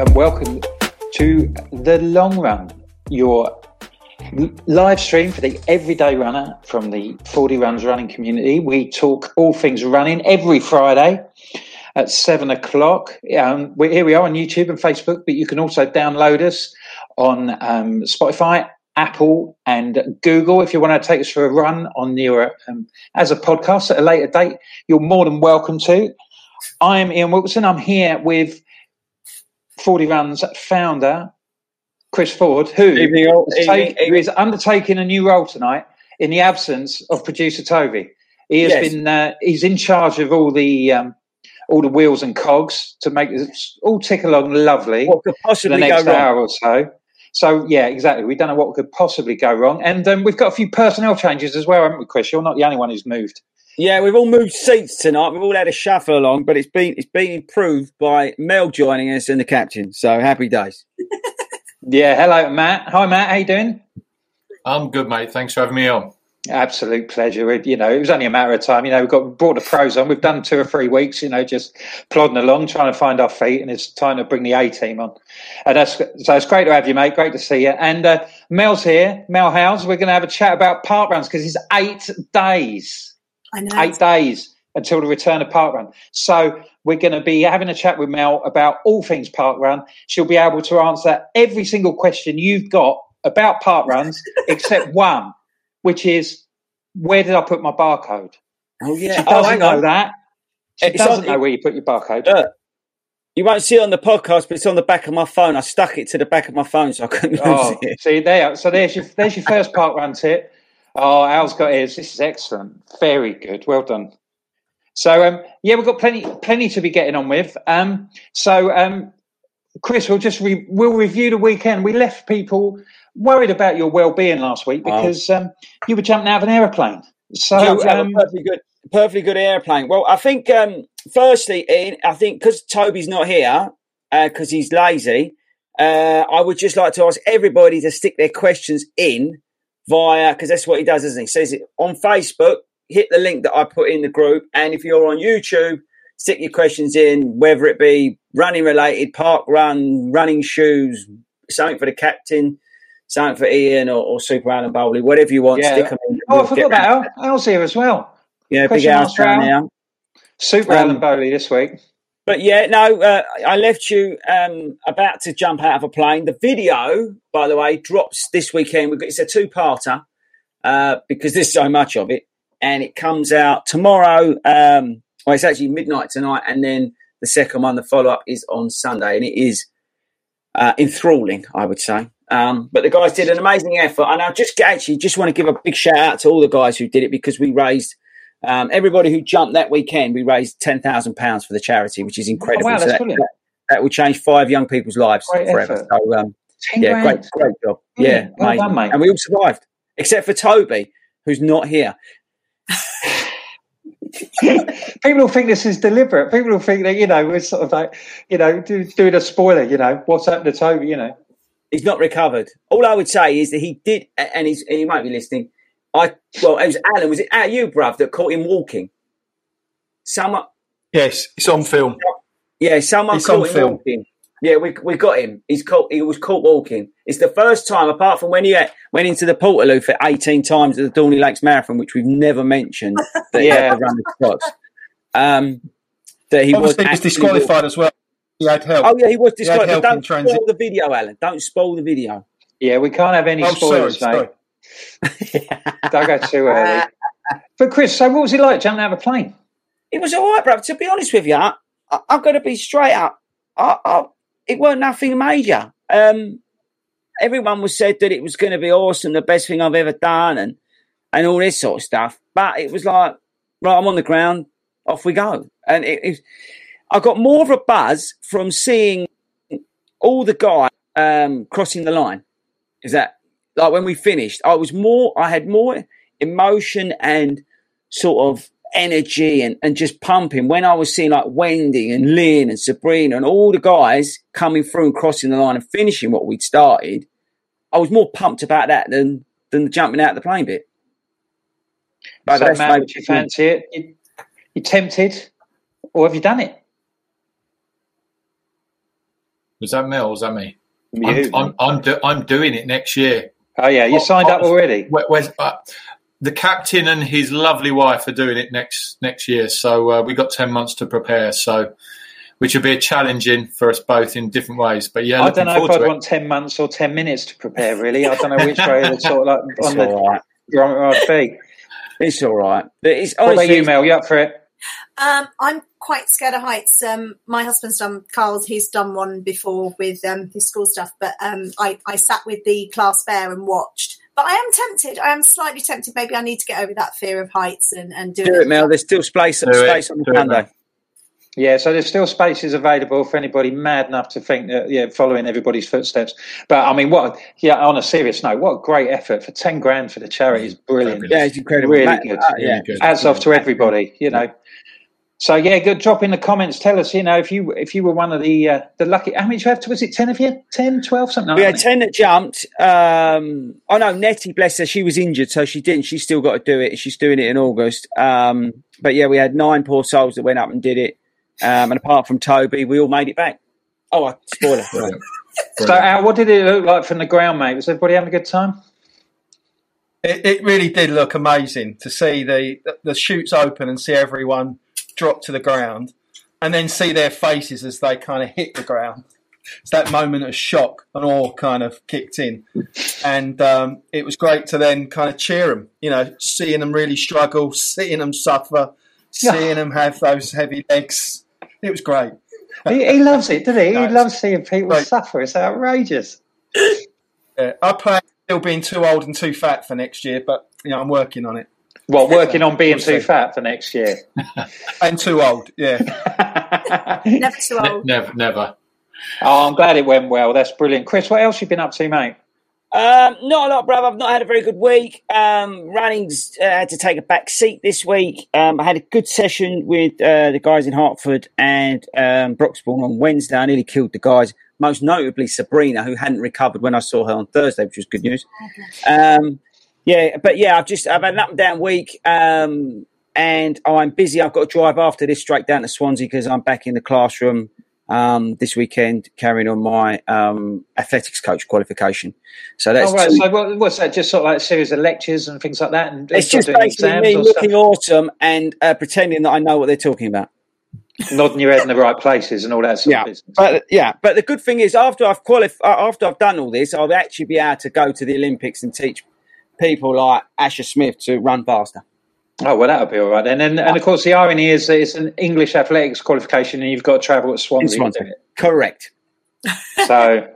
and welcome to the long run, your live stream for the everyday runner from the Fordy Runs running community. We talk all things running every Friday at seven o'clock. Um, we here we are on YouTube and Facebook, but you can also download us on um, Spotify, Apple, and Google. If you want to take us for a run on your um, as a podcast at a later date, you're more than welcome to. I'm Ian Wilson. I'm here with Fordy Runs founder, Chris Ford, who, Evening, is, Evening, take- who is undertaking a new role tonight in the absence of producer Toby. He has Yes. been uh, he's in charge of all the um, all the wheels and cogs to make this all tick along lovely What could for the possibly go next wrong? hour or so. So yeah, exactly. We don't know what could possibly go wrong, and um, we've got a few personnel changes as well, haven't we, Chris? You're not the only one who's moved. Yeah, we've all moved seats tonight. We've all had a shuffle along, but it's been it's been improved by Mel joining us and the captain. So happy days. Yeah, hello, Matt. Hi, Matt. How you doing? I'm good, mate. Thanks for having me on. Absolute pleasure. It, you know, it was only a matter of time. You know, we've got brought the pros on. We've done two or three weeks. You know, just plodding along, trying to find our feet, and it's time to bring the A team on. And that's so. It's great to have you, mate. Great to see you. And uh, Mel's here. Mel Howes. We're going to have a chat about park runs because it's eight days. I know. Eight days until the return of park run. So we're going to be having a chat with Mel about all things park run. She'll be able to answer every single question you've got about park runs, except one, which is where did I put my barcode? Oh yeah, She yeah. doesn't Oh, know that. She It's doesn't on- know where you put your barcode. Look, you won't see it on the podcast, but it's on the back of my phone. I stuck it to the back of my phone so I couldn't lose Oh, it. see there. So there's your there's your first park run tip. Oh, Al's got his. This is excellent. Very good. Well done. So um, yeah, we've got plenty plenty to be getting on with. Um, so um, Chris, we'll just re- we'll review the weekend. We left people worried about your well being last week because um, you were jumping out of an aeroplane. So Jumped out of um, perfectly good, perfectly good airplane. Well, I think um, firstly, Ian, I think because Toby's not here because he's lazy, uh, I would just like to ask everybody to stick their questions in via because that's what he does, isn't he? Says it on Facebook. Hit the link that I put in the group, and if you're on YouTube, stick your questions in, whether it be running related, park run, running shoes, something for the captain, something for Ian or, or Super Alan Bowley, whatever you want. Yeah. Stick them in. oh, I We'll forgot get- about Al. Al's here as well. Yeah, big Question house master down now. Super Um, Alan Bowley this week. But yeah, no, uh, I left you um, about to jump out of a plane. The video, by the way, drops this weekend. Got, it's a two-parter uh, because there's so much of it, and it comes out tomorrow. Um, well, it's actually midnight tonight, and then the second one, the follow-up, is on Sunday, and it is uh, enthralling, I would say. Um, but the guys did an amazing effort, and I just actually just want to give a big shout out to all the guys who did it because we raised. Um, everybody who jumped that weekend, we raised ten thousand pounds for the charity, which is incredible. Oh, wow, So that's that, brilliant. that, that will change five young people's lives Great forever. effort. So, um, yeah, grand. great, great job. Brilliant. Yeah, Well done, mate. And we all survived. except for Toby, who's not here. People will think this is deliberate. People will think that you know we're sort of like you know do, doing a spoiler. You know what's happened to Toby. You know he's not recovered. All I would say is that he did, and he's and he might be listening. I well, it was Alan. Was it at you, bruv, that caught him walking? Someone. Yes, it's on film. Yeah, someone It's caught on him film. walking. Yeah, we we got him. He's caught. He was caught walking. It's the first time, apart from when he uh, went into the Portaloo for eighteen times at the Dorney Lakes Marathon, which we've never mentioned that he Yeah. had to run the spots. Um, that he was, Obviously, he was actually disqualified as well. He had help. Oh yeah, he was disqualified. help But in don't transit. spoil the video, Alan. Don't spoil the video. yeah we can't have any Oh, spoilers, sorry. mate. Don't go too early. But Chris, so what was it like jumping out of a plane? It was all right, bruv. To be honest with you, I, I've got to be straight up. I, I, it weren't nothing major. Um, everyone was said that it was going to be awesome, the best thing I've ever done, and and all this sort of stuff. But it was like, right, I'm on the ground, off we go. And it, it, I got more of a buzz from seeing all the guys um, crossing the line. Is that like when we finished? I was more, I had more emotion and sort of energy and, and just pumping when I was seeing like Wendy and Lynn and Sabrina and all the guys coming through and crossing the line and finishing what we'd started. I was more pumped about that than than jumping out of the plane bit. But so, that's Matt, maybe- would you fancy it? You, you tempted, or have you done it? Was that Mel? Was that me? You. I'm, I'm, I'm, do, I'm doing it next year. Oh yeah, you Oh, signed up oh. already. Where, where's, uh, the captain and his lovely wife are doing it next next year. So uh, we've got 10 months to prepare. So, which will be challenging for us both in different ways. But yeah, I don't know if I'd it. want ten months or ten minutes to prepare. Really, I don't know which way it's sort of like It's on the all right. barometer I'd be. It's all right. But it's What about you, Mel? You up for it? Um, I'm quite scared of heights. Um, my husband's done Carl's. He's done one before with um, his school stuff, but um, I, I sat with the class bear and watched. But I am tempted. I am slightly tempted. Maybe I need to get over that fear of heights and, and do, do it, Mel. There's still space, Do it. space on the Do it, Sunday. Yeah, so there's still spaces available for anybody mad enough to think that yeah, following everybody's footsteps. But I mean, what? Yeah, on a serious note, what a great effort for ten grand for the charity is brilliant. Yeah, it's incredible. Really Matt- good. uh, yeah. Really good. Hats off to everybody, you know. So yeah, good. Drop in the comments. Tell us, you know, if you if you were one of the uh, the lucky. How many did you have? Was it ten of you? 10, 12, something We like had that. 10 that jumped. Um, oh no, Nettie, bless her, she was injured, so she didn't. She's still got to do it. She's doing it in August. Um, but yeah, we had nine poor souls that went up and did it. Um, and apart from Toby, we all made it back. Oh, I- spoiler. Brilliant. So, Al, what did it look like from the ground, mate? Was everybody having a good time? It, it really did look amazing to see the the chutes open and see everyone drop to the ground, and then see their faces as they kind of hit the ground. It's that moment of shock and awe kind of kicked in, and um, it was great to then kind of cheer them. You know, seeing them really struggle, seeing them suffer, seeing them have those heavy legs. It was great. he, he loves it, doesn't he? He No, it's- loves seeing people Right. suffer. It's outrageous. Yeah, I plan still being too old and too fat for next year, but you know I'm working on it. Well, working on being too fat for next year. And too old, yeah. Never too Ne- old. never, never. Oh, I'm glad it went well. That's brilliant. Chris, what else have you been up to, mate? Um, not a lot, bruv. I've not had a very good week. Um, running's uh, had to take a back seat this week. Um, I had a good session with uh, the guys in Hertford and um, Broxbourne on Wednesday. I nearly killed the guys, most notably Sabrina, who hadn't recovered when I saw her on Thursday, which was good news. Um, yeah, but yeah, I've just I've had an up and down week, um, and I'm busy. I've got to drive after this straight down to Swansea because I'm back in the classroom um, this weekend, carrying on my um, athletics coach qualification. So that's Oh, right. two- So, what, what's that? Just sort of like a series of lectures and things like that? And it's just basically me or stuff? looking awesome and uh, pretending that I know what they're talking about. nodding your head in the right places and all that sort Yeah, of business. but yeah, but the good thing is after I've qualified, after I've done all this, I'll actually be able to go to the Olympics and teach people like Asher Smith to run faster. Oh well, that'll be all right then. And, and of course, the irony is that it's an English athletics qualification, and you've got to travel to In Swansea. to. Correct. So,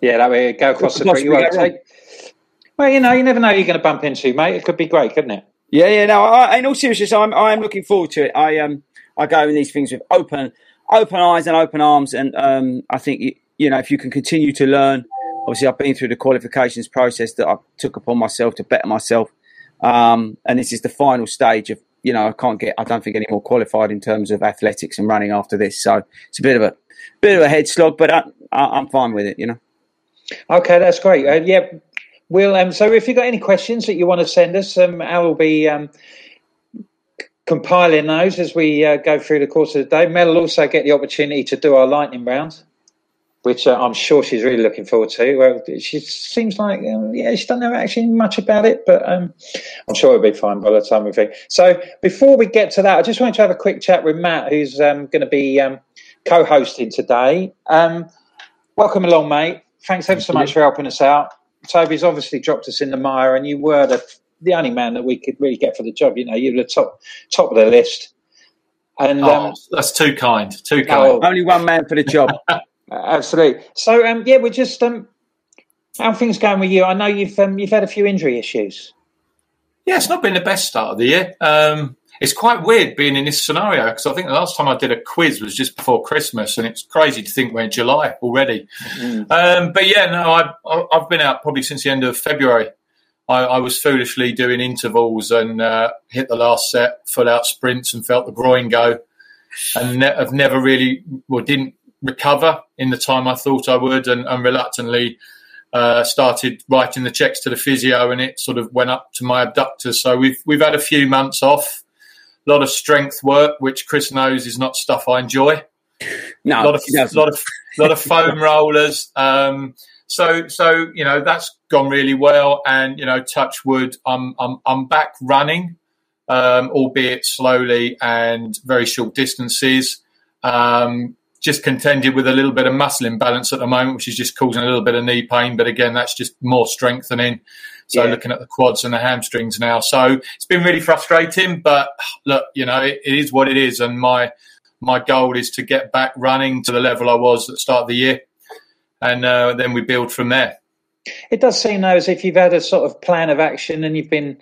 yeah, that way go across the What creek. could You won't possibly go take. Well, you know, you never know who you're going to bump into, mate. It could be great, couldn't it? Yeah, yeah. No, I, in all seriousness, I'm I'm looking forward to it. I um I go in these things with open open eyes and open arms, and um I think you, you know if you can continue to learn obviously I've been through the qualifications process that I took upon myself to better myself, um, and this is the final stage of you know I can't get I don't think any more qualified in terms of athletics and running after this. So it's a bit of a bit of a head slog, but I, I, am fine with it. You know. Okay, that's great. Uh, yeah, we'll. Um, so if you've got any questions that you want to send us, um, Al will be. Um, compiling those as we uh, go through the course of the day. Mel will also get the opportunity to do our lightning round which uh, I'm sure she's really looking forward to. Well, she seems like, um, yeah, she doesn't know actually much about it, but um, I'm sure it'll be fine by the time we finish. So before we get to that, I just wanted to have a quick chat with Matt, who's um, going to be um, co-hosting today. Um, welcome along, mate. Thanks ever so much for helping us out. Toby's obviously dropped us in the mire, and you were the the only man that we could really get for the job. You know, you were the top top of the list. And oh, um, that's too kind. Too kind. Oh, only one man for the job. Absolutely. So, um, yeah, we're just um, how things going with you? I know you've um, you've had a few injury issues. Yeah, it's not been the best start of the year. Um, it's quite weird being in this scenario because I think the last time I did a quiz was just before Christmas, and it's crazy to think we're in July already. Mm. Um, but yeah, no, I, have been out probably since the end of February. I, I was foolishly doing intervals and uh, hit the last set, full out sprints, and felt the groin go, and ne- have never really, well, didn't recover in the time I thought I would, and, and reluctantly uh, started writing the checks to the physio, and it sort of went up to my abductors. So we've we've had a few months off, a lot of strength work, which Chris knows is not stuff I enjoy. No, a lot of a lot of lot of foam rollers. Um, so so you know that's gone really well, and you know, touch wood, I'm I'm I'm back running, um, albeit slowly and very short distances. Um, just contended with a little bit of muscle imbalance at the moment, which is just causing a little bit of knee pain. But again, that's just more strengthening. So yeah. looking at the quads and the hamstrings now. So it's been really frustrating. But look, you know, it, it is what it is, and my my goal is to get back running to the level I was at the start of the year, and uh, then we build from there. It does seem though as if you've had a sort of plan of action and you've been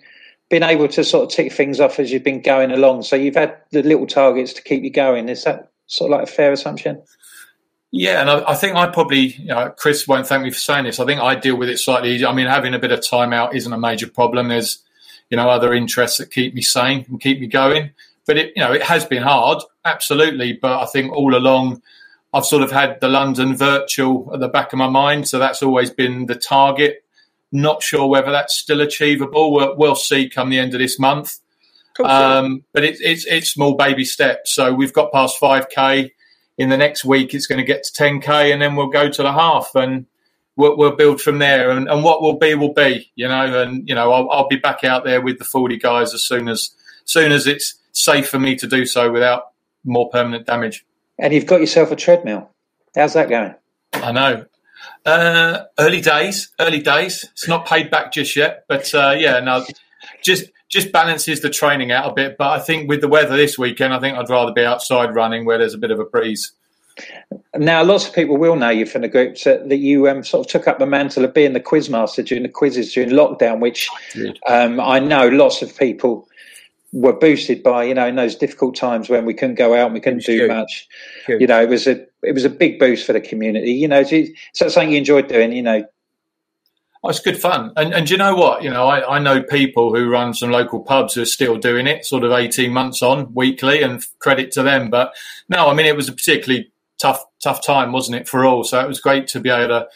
been able to sort of tick things off as you've been going along. So you've had the little targets to keep you going. Is that sort of like a fair assumption? Yeah, and I, I think I probably, you know, Chris won't thank me for saying this. I think I deal with it slightly easier. I mean, having a bit of time out isn't a major problem. There's, you know, other interests that keep me sane and keep me going. But it, you know, it has been hard, absolutely. But I think all along, I've sort of had the London virtual at the back of my mind, so that's always been the target. Not sure whether that's still achievable. We'll, we'll see come the end of this month. Um, but it, it's it's small baby steps. So we've got past 5k. In the next week, it's going to get to 10k, and then we'll go to the half, and we'll, we'll build from there. And, and, what will be will be, you know. And you know, I'll, I'll, be back out there with the Fordy guys as soon as soon as it's safe for me to do so without more permanent damage. And you've got yourself a treadmill. How's that going? I know. Uh, early days, early days. It's not paid back just yet, but uh, yeah, no, just just balances the training out a bit. But I think with the weather this weekend, I think I'd rather be outside running where there's a bit of a breeze. Now, lots of people will know you from the group that, that you um, sort of took up the mantle of being the quizmaster during the quizzes during lockdown, which I, um, I know lots of people were boosted by. You know, in those difficult times when we couldn't go out and we couldn't do much. You know, it was a it was a big boost for the community. You know, so something you enjoyed doing. You know, Oh, it's good fun. And, and you know what? You know, I, I know people who run some local pubs who are still doing it, sort of 18 months on weekly, and credit to them. But no, I mean, it was a particularly tough, tough time, wasn't it, for all? So it was great to be able to,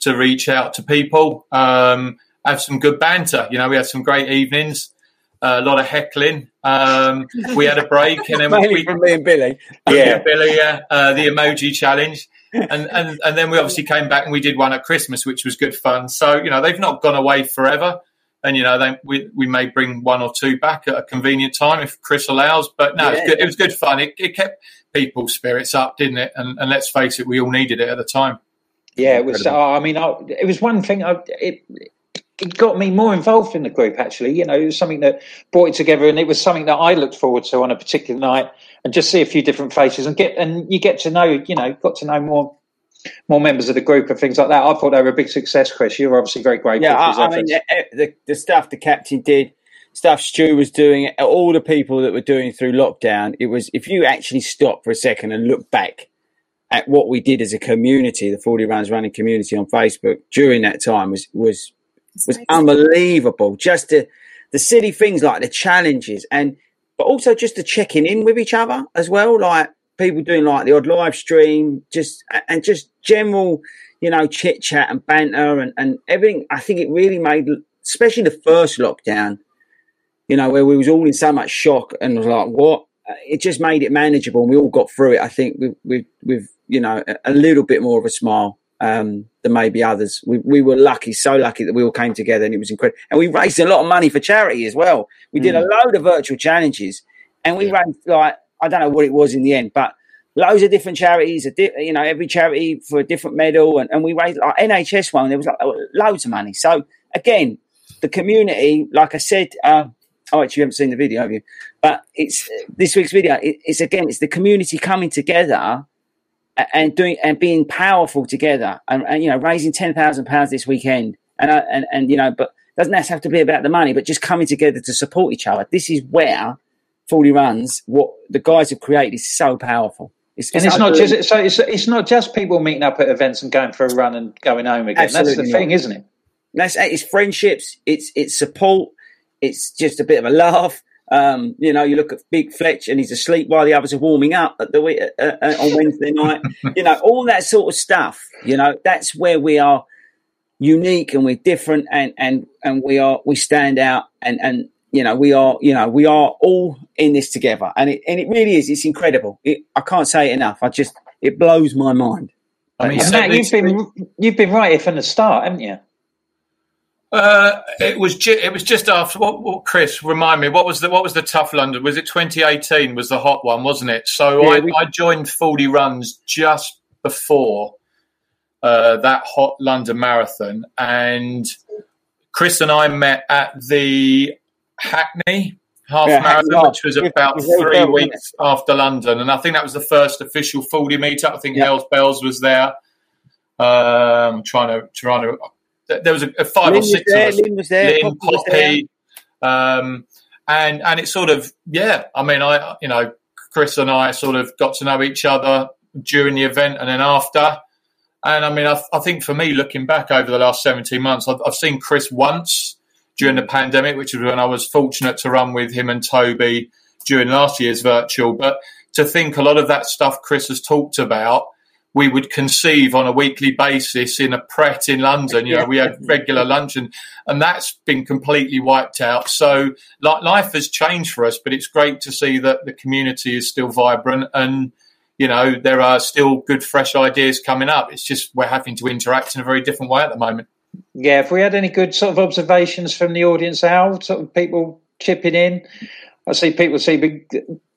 to reach out to people, um, have some good banter. You know, we had some great evenings, uh, a lot of heckling. Um, we had a break, and then we, from me and Billy, yeah, Billy, uh, uh, the emoji challenge and, and and then we obviously came back and we did one at Christmas, which was good fun. So you know they've not gone away forever, and you know they, we we may bring one or two back at a convenient time if Chris allows. But no, yeah. it, was good, it was good fun. It, it kept people's spirits up, didn't it? And, and let's face it, we all needed it at the time. Yeah, it was. Uh, I mean, I, it was one thing. I, it it got me more involved in the group. Actually, you know, it was something that brought it together, and it was something that I looked forward to on a particular night, and just see a few different faces and get and you get to know, you know, got to know more more members of the group and things like that. I thought they were a big success, Chris. You were obviously very grateful. Yeah, I, I mean, the, the stuff the captain did, stuff Stu was doing, all the people that were doing through lockdown. It was if you actually stop for a second and look back at what we did as a community, the 40 rounds Running community on Facebook during that time was was was unbelievable. Just the the silly things like the challenges and but also just the checking in with each other as well, like people doing like the odd live stream, just and just general, you know, chit chat and banter and, and everything. I think it really made, especially the first lockdown, you know, where we was all in so much shock and was like, what? It just made it manageable and we all got through it. I think with with, with you know a, a little bit more of a smile um, may be others. We, we were lucky, so lucky that we all came together and it was incredible. And we raised a lot of money for charity as well. We did a load of virtual challenges and we raised like, I don't know what it was in the end, but loads of different charities, a di- you know, every charity for a different medal. And, and we raised like NHS one, there was like loads of money. So again, the community, like I said, uh, oh, actually, you haven't seen the video, have you? But it's this week's video. It, it's again, it's the community coming together and doing and being powerful together, and, and you know, raising ten thousand pounds this weekend, and uh, and and you know, but doesn't that have to be about the money, but just coming together to support each other. This is where Fordy Runs, what the guys have created, is so powerful. It's, and it's, not just so it's it's not just people meeting up at events and going for a run and going home again. Absolutely That's the thing, isn't it? That's it's friendships. It's it's support. It's just a bit of a laugh. Um, you know, you look at Big Fletch and he's asleep while the others are warming up at the uh, uh, on Wednesday night. you know, all that sort of stuff. You know, that's where we are unique and we're different and and and we are we stand out and and you know we are you know we are all in this together and it and it really is it's incredible. It, I can't say it enough. I just it blows my mind. I mean, Matt, you've been you've been right here from the start, haven't you? Uh, it was ju- it was just after what, what, Chris remind me what was the what was the tough London? Was it 2018 was the hot one wasn't it? So yeah, I, we... I, joined Fordy Runs just before uh, that hot London marathon. And Chris and I met at the Hackney half yeah, marathon which was about three weeks after London. And I think that was the first official 40 meetup I think yeah. Hales Bells was there. Um, trying to trying to there was a, a five Lynn or six there, of us. Lynn was there. Lynn, Poppy, um, and and it's sort of yeah. I mean, I you know, Chris and I sort of got to know each other during the event and then after. And I mean, I, I think for me, looking back over the last seventeen months, I've, I've seen Chris once during the pandemic, which was when I was fortunate to run with him and Toby during last year's virtual. But to think a lot of that stuff Chris has talked about we would conceive on a weekly basis in a Pret in London. You know, we had regular lunch and, and that's been completely wiped out. So life has changed for us, but it's great to see that the community is still vibrant and, you know, there are still good, fresh ideas coming up. It's just we're having to interact in a very different way at the moment. Yeah, if we had any good sort of observations from the audience, Al, sort of people chipping in, I see people see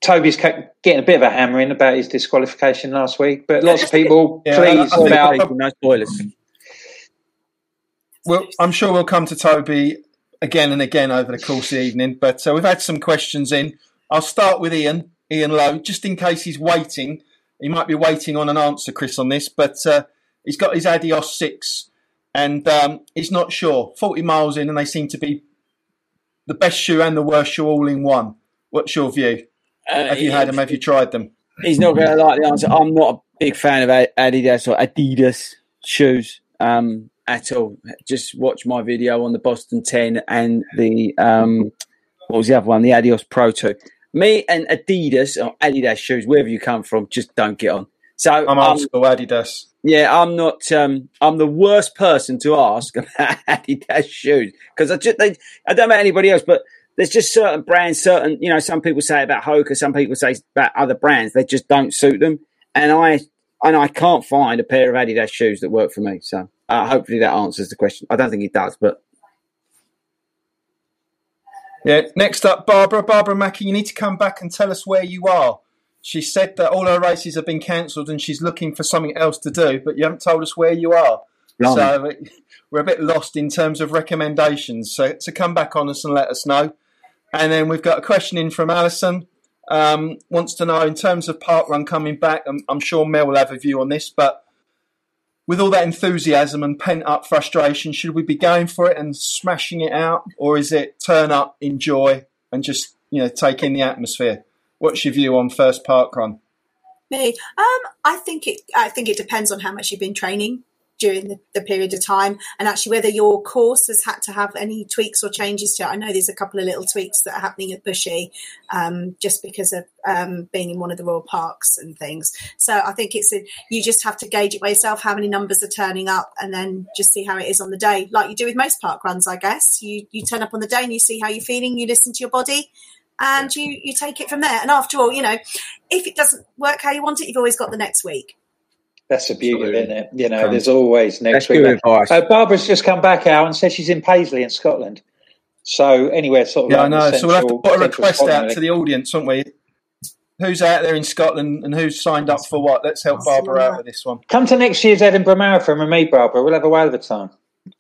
Toby's getting a bit of a hammering about his disqualification last week, but lots of people yeah, pleased about no spoilers. Well, I'm sure we'll come to Toby again and again over the course of the evening, but uh, we've had some questions in. I'll start with Ian, Ian Lowe, just in case he's waiting. He might be waiting on an answer, Chris, on this, but uh, he's got his Adios 6 and um, he's not sure. 40 miles in, and they seem to be the best shoe and the worst shoe all in one. What's your view? Uh, have you had them? Have you tried them? He's not going to like the answer. I'm not a big fan of Adidas or Adidas shoes um, at all. Just watch my video on the Boston 10 and the um, what was the other one? The Adios Pro 2. Me and Adidas or Adidas shoes, wherever you come from, just don't get on. So I'm old um, school Adidas. Yeah, I'm not. Um, I'm the worst person to ask about Adidas shoes because I just they, I don't know anybody else, but there's just certain brands, certain you know. Some people say about Hoka, some people say about other brands. They just don't suit them, and I and I can't find a pair of Adidas shoes that work for me. So uh, hopefully that answers the question. I don't think it does, but yeah. Next up, Barbara. Barbara Mackey, you need to come back and tell us where you are. She said that all her races have been cancelled and she's looking for something else to do, but you haven't told us where you are. So we're a bit lost in terms of recommendations. So, so come back on us and let us know. And then we've got a question in from Alison. Um, wants to know in terms of parkrun coming back. I'm, I'm sure Mel will have a view on this, but with all that enthusiasm and pent up frustration, should we be going for it and smashing it out, or is it turn up, enjoy, and just you know take in the atmosphere? What's your view on first park run? Me, um, I think it. I think it depends on how much you've been training during the, the, period of time and actually whether your course has had to have any tweaks or changes to it. I know there's a couple of little tweaks that are happening at Bushy um, just because of um, being in one of the royal parks and things. So I think it's a, you just have to gauge it by yourself how many numbers are turning up and then just see how it is on the day, like you do with most park runs, I guess. You you turn up on the day and you see how you're feeling, you listen to your body. And you, you take it from there. And after all, you know, if it doesn't work how you want it, you've always got the next week. That's the beauty of it, You know, there's always next week. Uh, Barbara's just come back out and says she's in Paisley in Scotland. So anywhere sort of yeah, like I know. Central, so we'll have to put a request Scotland, out to the audience, won't we? Who's out there in Scotland and who's signed up for what? Let's help Barbara out with this one. Come to next year's Edinburgh Marathon with me, Barbara. We'll have a whale of a time.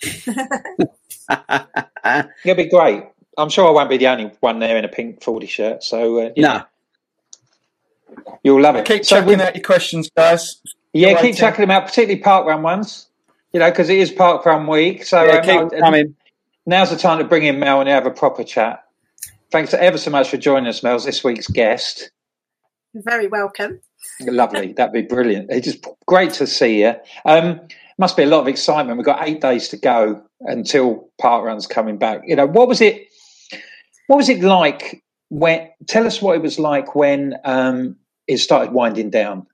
It'll be great. I'm sure I won't be the only one there in a pink Fordy shirt. So, uh, no. You'll love it. Keep so checking out your questions, guys. Yeah, keep checking them out, particularly parkrun ones. You know, because it is parkrun week. So yeah, um, keep coming. Now's the time to bring in Mel and have a proper chat. Thanks ever so much for joining us, Mel, this week's guest. You're very welcome. Lovely. That'd be brilliant. It's just great to see you. Um, must be a lot of excitement. We've got eight days to go until park run's coming back. You know, what was it? What was it like when? Tell us what it was like when um, it started winding down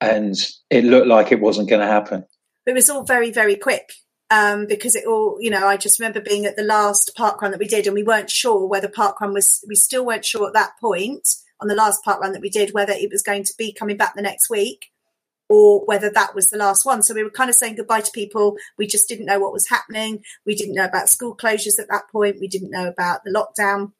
and it looked like it wasn't going to happen. It was all very, very quick. Um, because it all, you know, I just remember being at the last park run that we did, and we weren't sure whether park run was. We still weren't sure at that point on the last park run that we did whether it was going to be coming back the next week or whether that was the last one. So we were kind of saying goodbye to people. We just didn't know what was happening. We didn't know about school closures at that point. We didn't know about the lockdown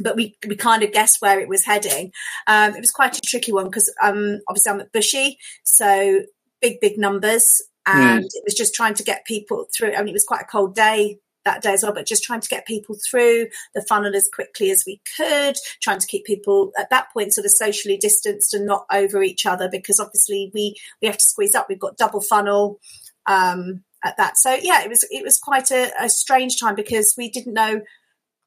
but we we kind of guessed where it was heading. Um, it was quite a tricky one because um, obviously I'm at Bushy, so big big numbers, and mm. it was just trying to get people through. I mean, it was quite a cold day that day as well, but just trying to get people through the funnel as quickly as we could, trying to keep people at that point sort of socially distanced and not over each other because obviously we we have to squeeze up. We've got double funnel. Um, at that, so yeah, it was it was quite a, a strange time because we didn't know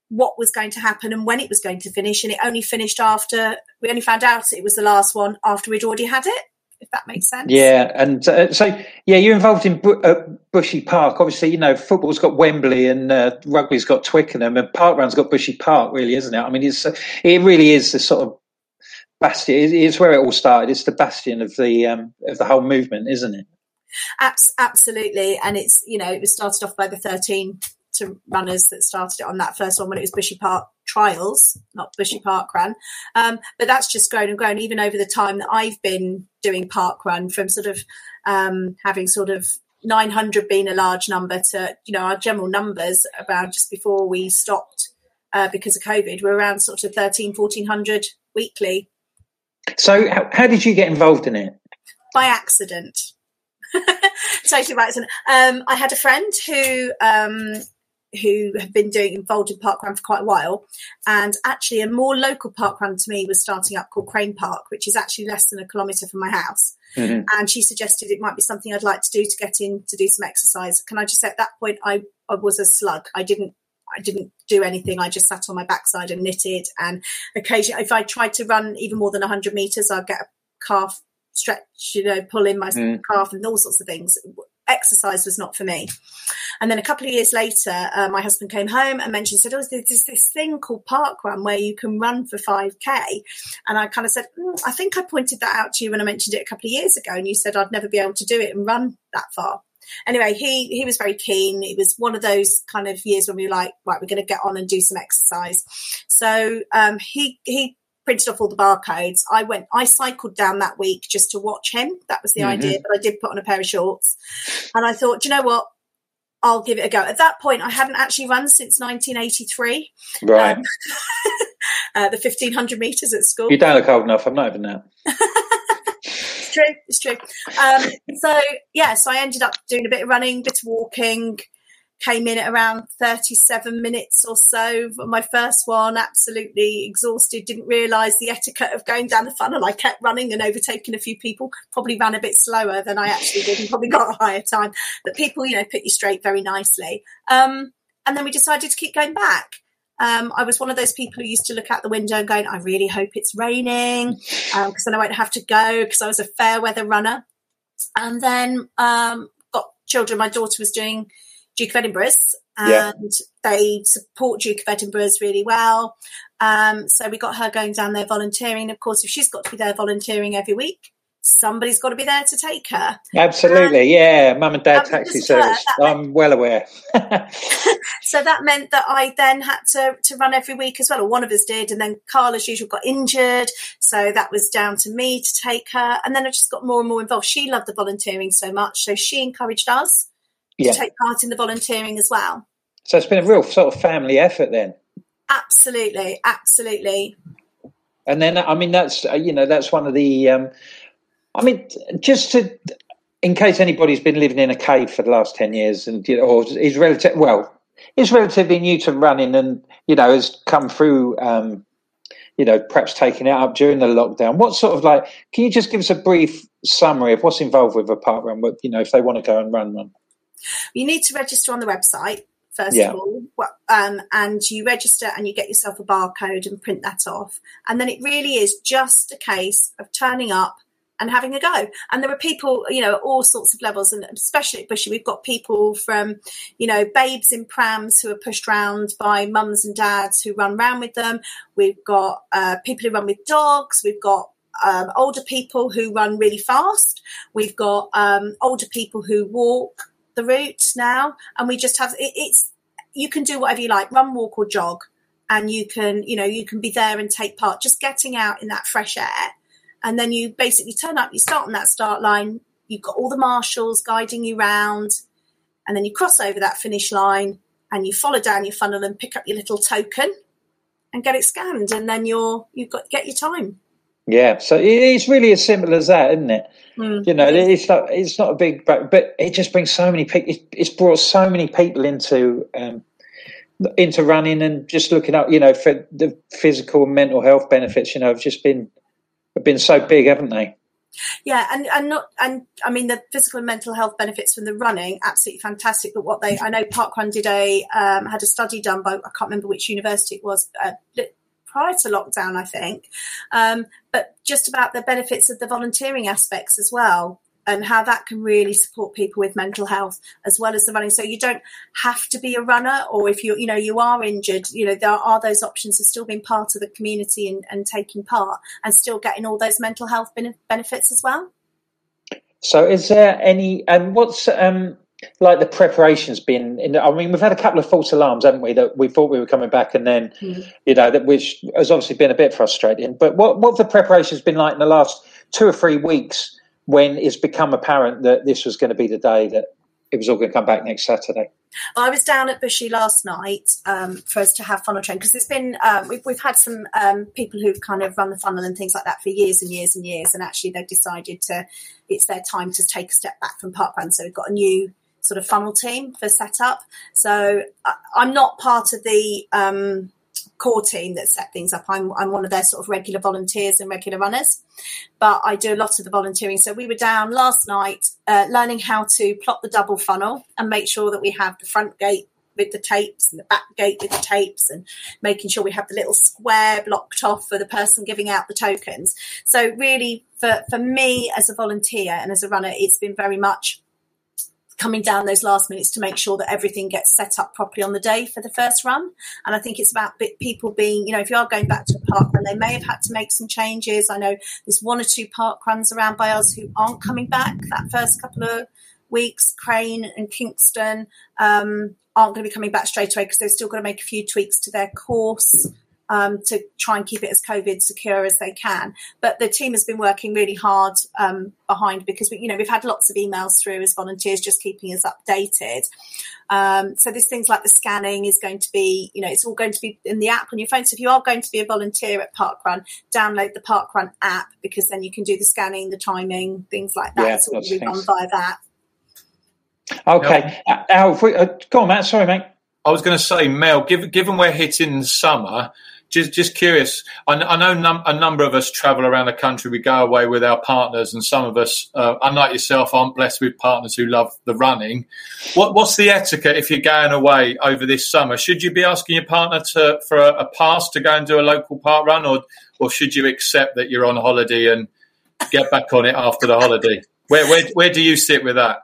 what was going to happen and when it was going to finish. And it only finished after we only found out it was the last one after we'd already had it. If that makes sense. Yeah, and uh, so yeah, you're involved in Bu- uh, Bushy Park. Obviously, you know football's got Wembley and uh, rugby's got Twickenham, and Parkrun's got Bushy Park. Really, isn't it? I mean, it's it really is the sort of bastion. It's where it all started. It's the bastion of the um, of the whole movement, isn't it? Absolutely, and it's you know it was started off by the thirteen to runners that started it on that first one when it was Bushy Park Trials, not Bushy Park Run. Um, but that's just grown and grown, even over the time that I've been doing Park Run, from sort of um, having sort of 900 being a large number to, you know, our general numbers around just before we stopped uh, because of COVID, we're around sort of 13, 1400 weekly. So, how, how did you get involved in it? By accident. totally by accident. Um, I had a friend who um, who have been doing involved in parkrun for quite a while. And actually, a more local parkrun to me was starting up called Crane Park, which is actually less than a kilometre from my house. Mm-hmm. And she suggested it might be something I'd like to do to get in to do some exercise. Can I just say at that point I, I was a slug. I didn't I didn't do anything. I just sat on my backside and knitted. And occasionally, if I tried to run even more than 100 meters, I'd get a calf stretch, you know, pull in my mm. calf and all sorts of things exercise was not for me. And then a couple of years later, uh, my husband came home and mentioned, said, Oh, there's this thing called Park Run where you can run for 5K. And I kind of said, mm, I think I pointed that out to you when I mentioned it a couple of years ago. And you said I'd never be able to do it and run that far. Anyway, he, he was very keen. It was one of those kind of years when we were like, right, we're going to get on and do some exercise. So um, he, he printed off all the barcodes. I went, I cycled down that week just to watch him. That was the mm-hmm. idea. But I did put on a pair of shorts, and I thought, you know what? I'll give it a go. At that point, I hadn't actually run since 1983. Right. Um, uh, the 1500 meters at school. You don't look old enough. I'm not even now. it's true. It's true. Um, so yeah, so I ended up doing a bit of running, bit of walking, came in at around 37 minutes or so. My first one, absolutely exhausted, didn't realise the etiquette of going down the funnel. I kept running and overtaking a few people, probably ran a bit slower than I actually did and probably got a higher time. But people, you know, put you straight very nicely. Um, and then we decided to keep going back. Um, I was one of those people who used to look out the window and going, I really hope it's raining because um, then I won't have to go because I was a fair weather runner. And then um, got children. My daughter was doing Duke of Edinburgh's and yeah. they support Duke of Edinburgh's really well. Um, so we got her going down there volunteering. Of course, if she's got to be there volunteering every week, somebody's got to be there to take her. Absolutely, yeah. Mum and dad taxi service. I'm well aware. so that meant that I then had to, to run every week as well, or one of us did. And then Carl, as usual, got injured. So that was down to me to take her. And then I just got more and more involved. She loved the volunteering so much. So she encouraged us yeah. to take part in the volunteering as well. So it's been a real sort of family effort then. Absolutely, absolutely. And then, I mean, that's you know, that's one of the um, I mean, just to, in case anybody's been living in a cave for the last 10 years and, you know, or is relative, well, is relatively new to running and, you know, has come through, um, you know, perhaps taking it up during the lockdown. What sort of like, can you just give us a brief summary of what's involved with a park run, What you know, if they want to go and run one? You need to register on the website first yeah. of all, um, and you register and you get yourself a barcode and print that off. And then it really is just a case of turning up and having a go. And there are people, you know, all sorts of levels, and especially at Bushy, we've got people from, you know, babes in prams who are pushed around by mums and dads who run around with them. We've got uh, people who run with dogs. We've got um, older people who run really fast. We've got um, older people who walk the route now, and we just have it, it's you can do whatever you like, run, walk, or jog. And you can, you know, you can be there and take part. Just getting out in that fresh air and then you basically turn up, you start on that start line, you've got all the marshals guiding you round, and then you cross over that finish line and you follow down your funnel and pick up your little token and get it scanned, and then you're you've got get your time. Yeah, so it's really as simple as that, isn't it? Mm. You know, it's not it's not a big, but it just brings so many people. It's brought so many people into um, into running and just looking up. You know, for the physical and mental health benefits. You know, have just been have been so big, haven't they? Yeah, and and not and I mean the physical and mental health benefits from the running, absolutely fantastic. But what they, I know, Parkrun did a um, had a study done by I can't remember which university it was uh, prior to lockdown, I think, um, but just about the benefits of the volunteering aspects as well and how that can really support people with mental health as well as the running. So you don't have to be a runner, or if you you know you are injured, you know there are those options of still being part of the community and, and taking part, and still getting all those mental health benefits as well. So, is there any? And um, what's um, like the preparations been? In, I mean, we've had a couple of false alarms, haven't we? That we thought we were coming back, and then mm-hmm. you know that which has obviously been a bit frustrating. But what what the preparations been like in the last two or three weeks? when it's become apparent that this was going to be the day that it was all going to come back next Saturday? I was down at Bushy last night um, for us to have funnel train because it's been um, we've, we've had some um, people who've kind of run the funnel and things like that for years and years and years, and actually they've decided to it's their time to take a step back from parkrun. So we've got a new sort of funnel team for setup. So I, I'm not part of the um, core team that set things up. I'm, I'm one of their sort of regular volunteers and regular runners, but I do a lot of the volunteering. So we were down last night uh, learning how to plot the double funnel and make sure that we have the front gate with the tapes and the back gate with the tapes and making sure we have the little square blocked off for the person giving out the tokens. So really for, for me as a volunteer and as a runner, it's been very much coming down those last minutes to make sure that everything gets set up properly on the day for the first run. And I think it's about people being, you know, if you are going back to a park run, they may have had to make some changes. I know there's one or two park runs around by us who aren't coming back that first couple of weeks. Crane and Kingston um, aren't going to be coming back straight away because they've still got to make a few tweaks to their course um, to try and keep it as COVID secure as they can. But the team has been working really hard um, behind because we, you know we've had lots of emails through as volunteers, just keeping us updated. Um, so there's things like the scanning is going to be, you know, it's all going to be in the app on your phone. So if you are going to be a volunteer at Parkrun, download the Parkrun app because then you can do the scanning, the timing, things like that. Yeah, it's all be done via that. Okay, uh, Al, uh, go on, Matt. Sorry, mate. I was going to say, Mel, given, given we're hitting summer, just just curious. I, I know num- a number of us travel around the country. We go away with our partners, and some of us, uh, unlike yourself, aren't blessed with partners who love the running. What, what's the etiquette if you're going away over this summer? Should you be asking your partner to for a, a pass to go and do a local park run, or or should you accept that you're on holiday and get back on it after the holiday? Where where where do you sit with that?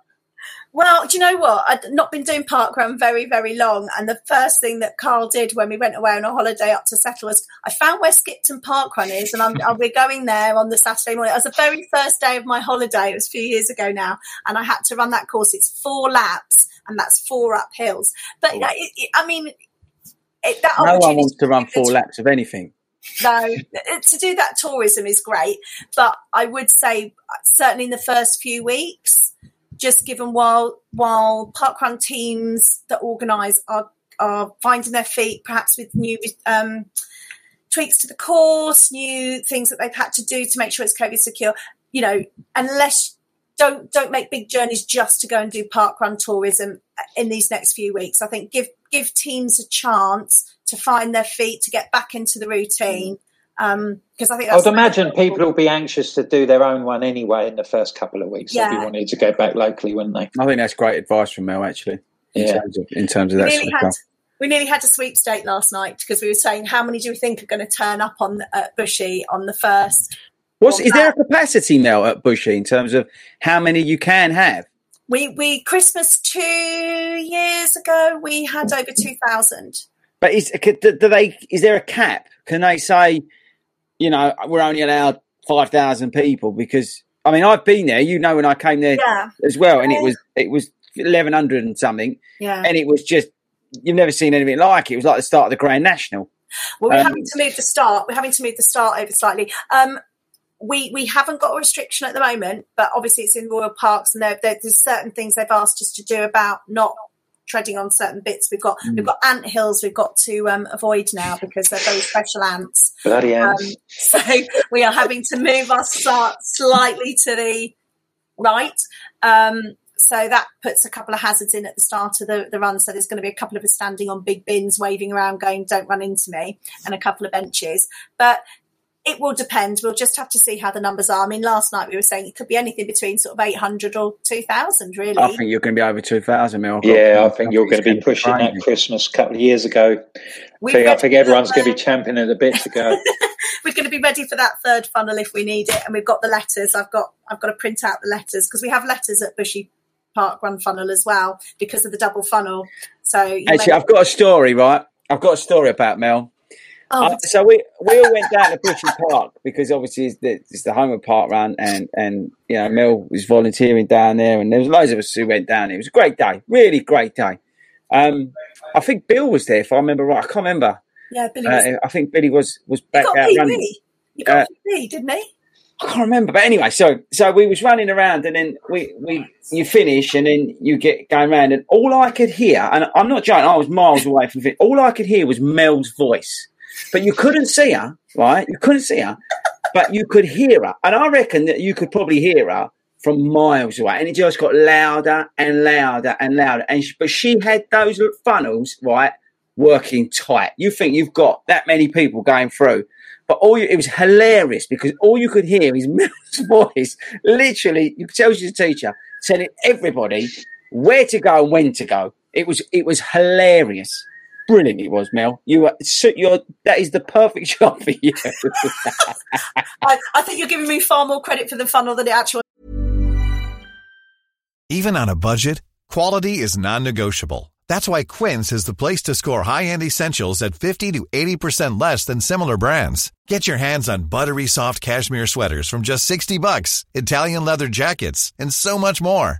Well, do you know what? I'd not been doing parkrun very, very long. And the first thing that Carl did when we went away on a holiday up to Settle was I found where Skipton Parkrun is and I'm, we're going there on the Saturday morning. It was the very first day of my holiday. It was a few years ago now. And I had to run that course. It's four laps and that's four up hills. But oh, it, it, I mean, it, that no one wants to run four laps of anything. No, to do that tourism is great. But I would say, uh, certainly in the first few weeks, just given while while parkrun teams that organise are are finding their feet, perhaps with new um, tweaks to the course, new things that they've had to do to make sure it's COVID secure. You know, unless don't don't make big journeys just to go and do parkrun tourism in these next few weeks. I think give give teams a chance to find their feet, to get back into the routine, um, because I think I would imagine people will be anxious to do their own one anyway in the first couple of weeks. Yeah. If you wanted to go back locally, wouldn't they? I think that's great advice from Mel, actually. In yeah. terms of in terms of we that sort of had, We nearly had a sweepstake last night because we were saying how many do we think are going to turn up on uh, Bushy on the first. What's is there a capacity now at Bushy in terms of how many you can have? We we Christmas two years ago we had over two thousand. But is do they? Is there a cap? Can they say? You know, we're only allowed 5,000 people because, I mean, I've been there, you know, when I came there yeah. as well, and it was, it was 1100 and something. Yeah. And it was just, you've never seen anything like it. It was like the start of the Grand National. Well, we're um, having to move the start. We're having to move the start over slightly. Um, we we haven't got a restriction at the moment, but obviously it's in royal parks, and there, there's certain things they've asked us to do about not treading on certain bits. We've got mm. we've got ant hills we've got to um, avoid now because they're very special ants. Bloody ants! Um, so we are having to move our start slightly to the right. Um, so that puts a couple of hazards in at the start of the, the run. So there's going to be a couple of us standing on big bins, waving around, going, "Don't run into me," and a couple of benches. But it will depend. We'll just have to see how the numbers are. I mean, last night we were saying it could be anything between sort of 800 or 2,000, really. I think you're going to be over 2,000, Mel. Yeah, I think you're going to be pushing that Christmas a couple of years ago. I think, I think everyone's going to be champing at the bit to go. we're going to be ready for that third funnel if we need it. And we've got the letters. I've got I've got to print out the letters because we have letters at Bushy Park Run Funnel as well because of the double funnel. So Actually, I've got a story, right? I've got a story about Mel. Oh, uh, so we we all went down to Bushy Park because obviously it's the, it's the home of park run and and you know Mel was volunteering down there and there was loads of us who went down. It was a great day, really great day. Um, I think Bill was there if I remember right. I can't remember. Yeah, Billy. Uh, I think Billy was was back out me, running. Really? You got uh, me, didn't he? I can't remember, but anyway, so so we was running around, and then we we you finish, and then you get going around, and all I could hear, and I'm not joking, I was miles away from it. All I could hear was Mel's voice but you couldn't see her, right? You couldn't see her, but you could hear her. And I reckon that you could probably hear her from miles away. And it just got louder and louder and louder. And she, but she had those funnels, right, working tight. You think you've got that many people going through. But all you, it was hilarious because all you could hear is Mel's voice. Literally, you could tell she's a teacher telling everybody where to go and when to go. It was it was hilarious brilliant it was, Mel. You are you're that is the perfect job for you. I, I, think you're giving me far more credit for the funnel than it actually. Even on a budget, quality is non-negotiable. That's why Quince is the place to score high-end essentials at fifty to eighty percent less than similar brands. Get your hands on buttery soft cashmere sweaters from just sixty bucks, Italian leather jackets, and so much more.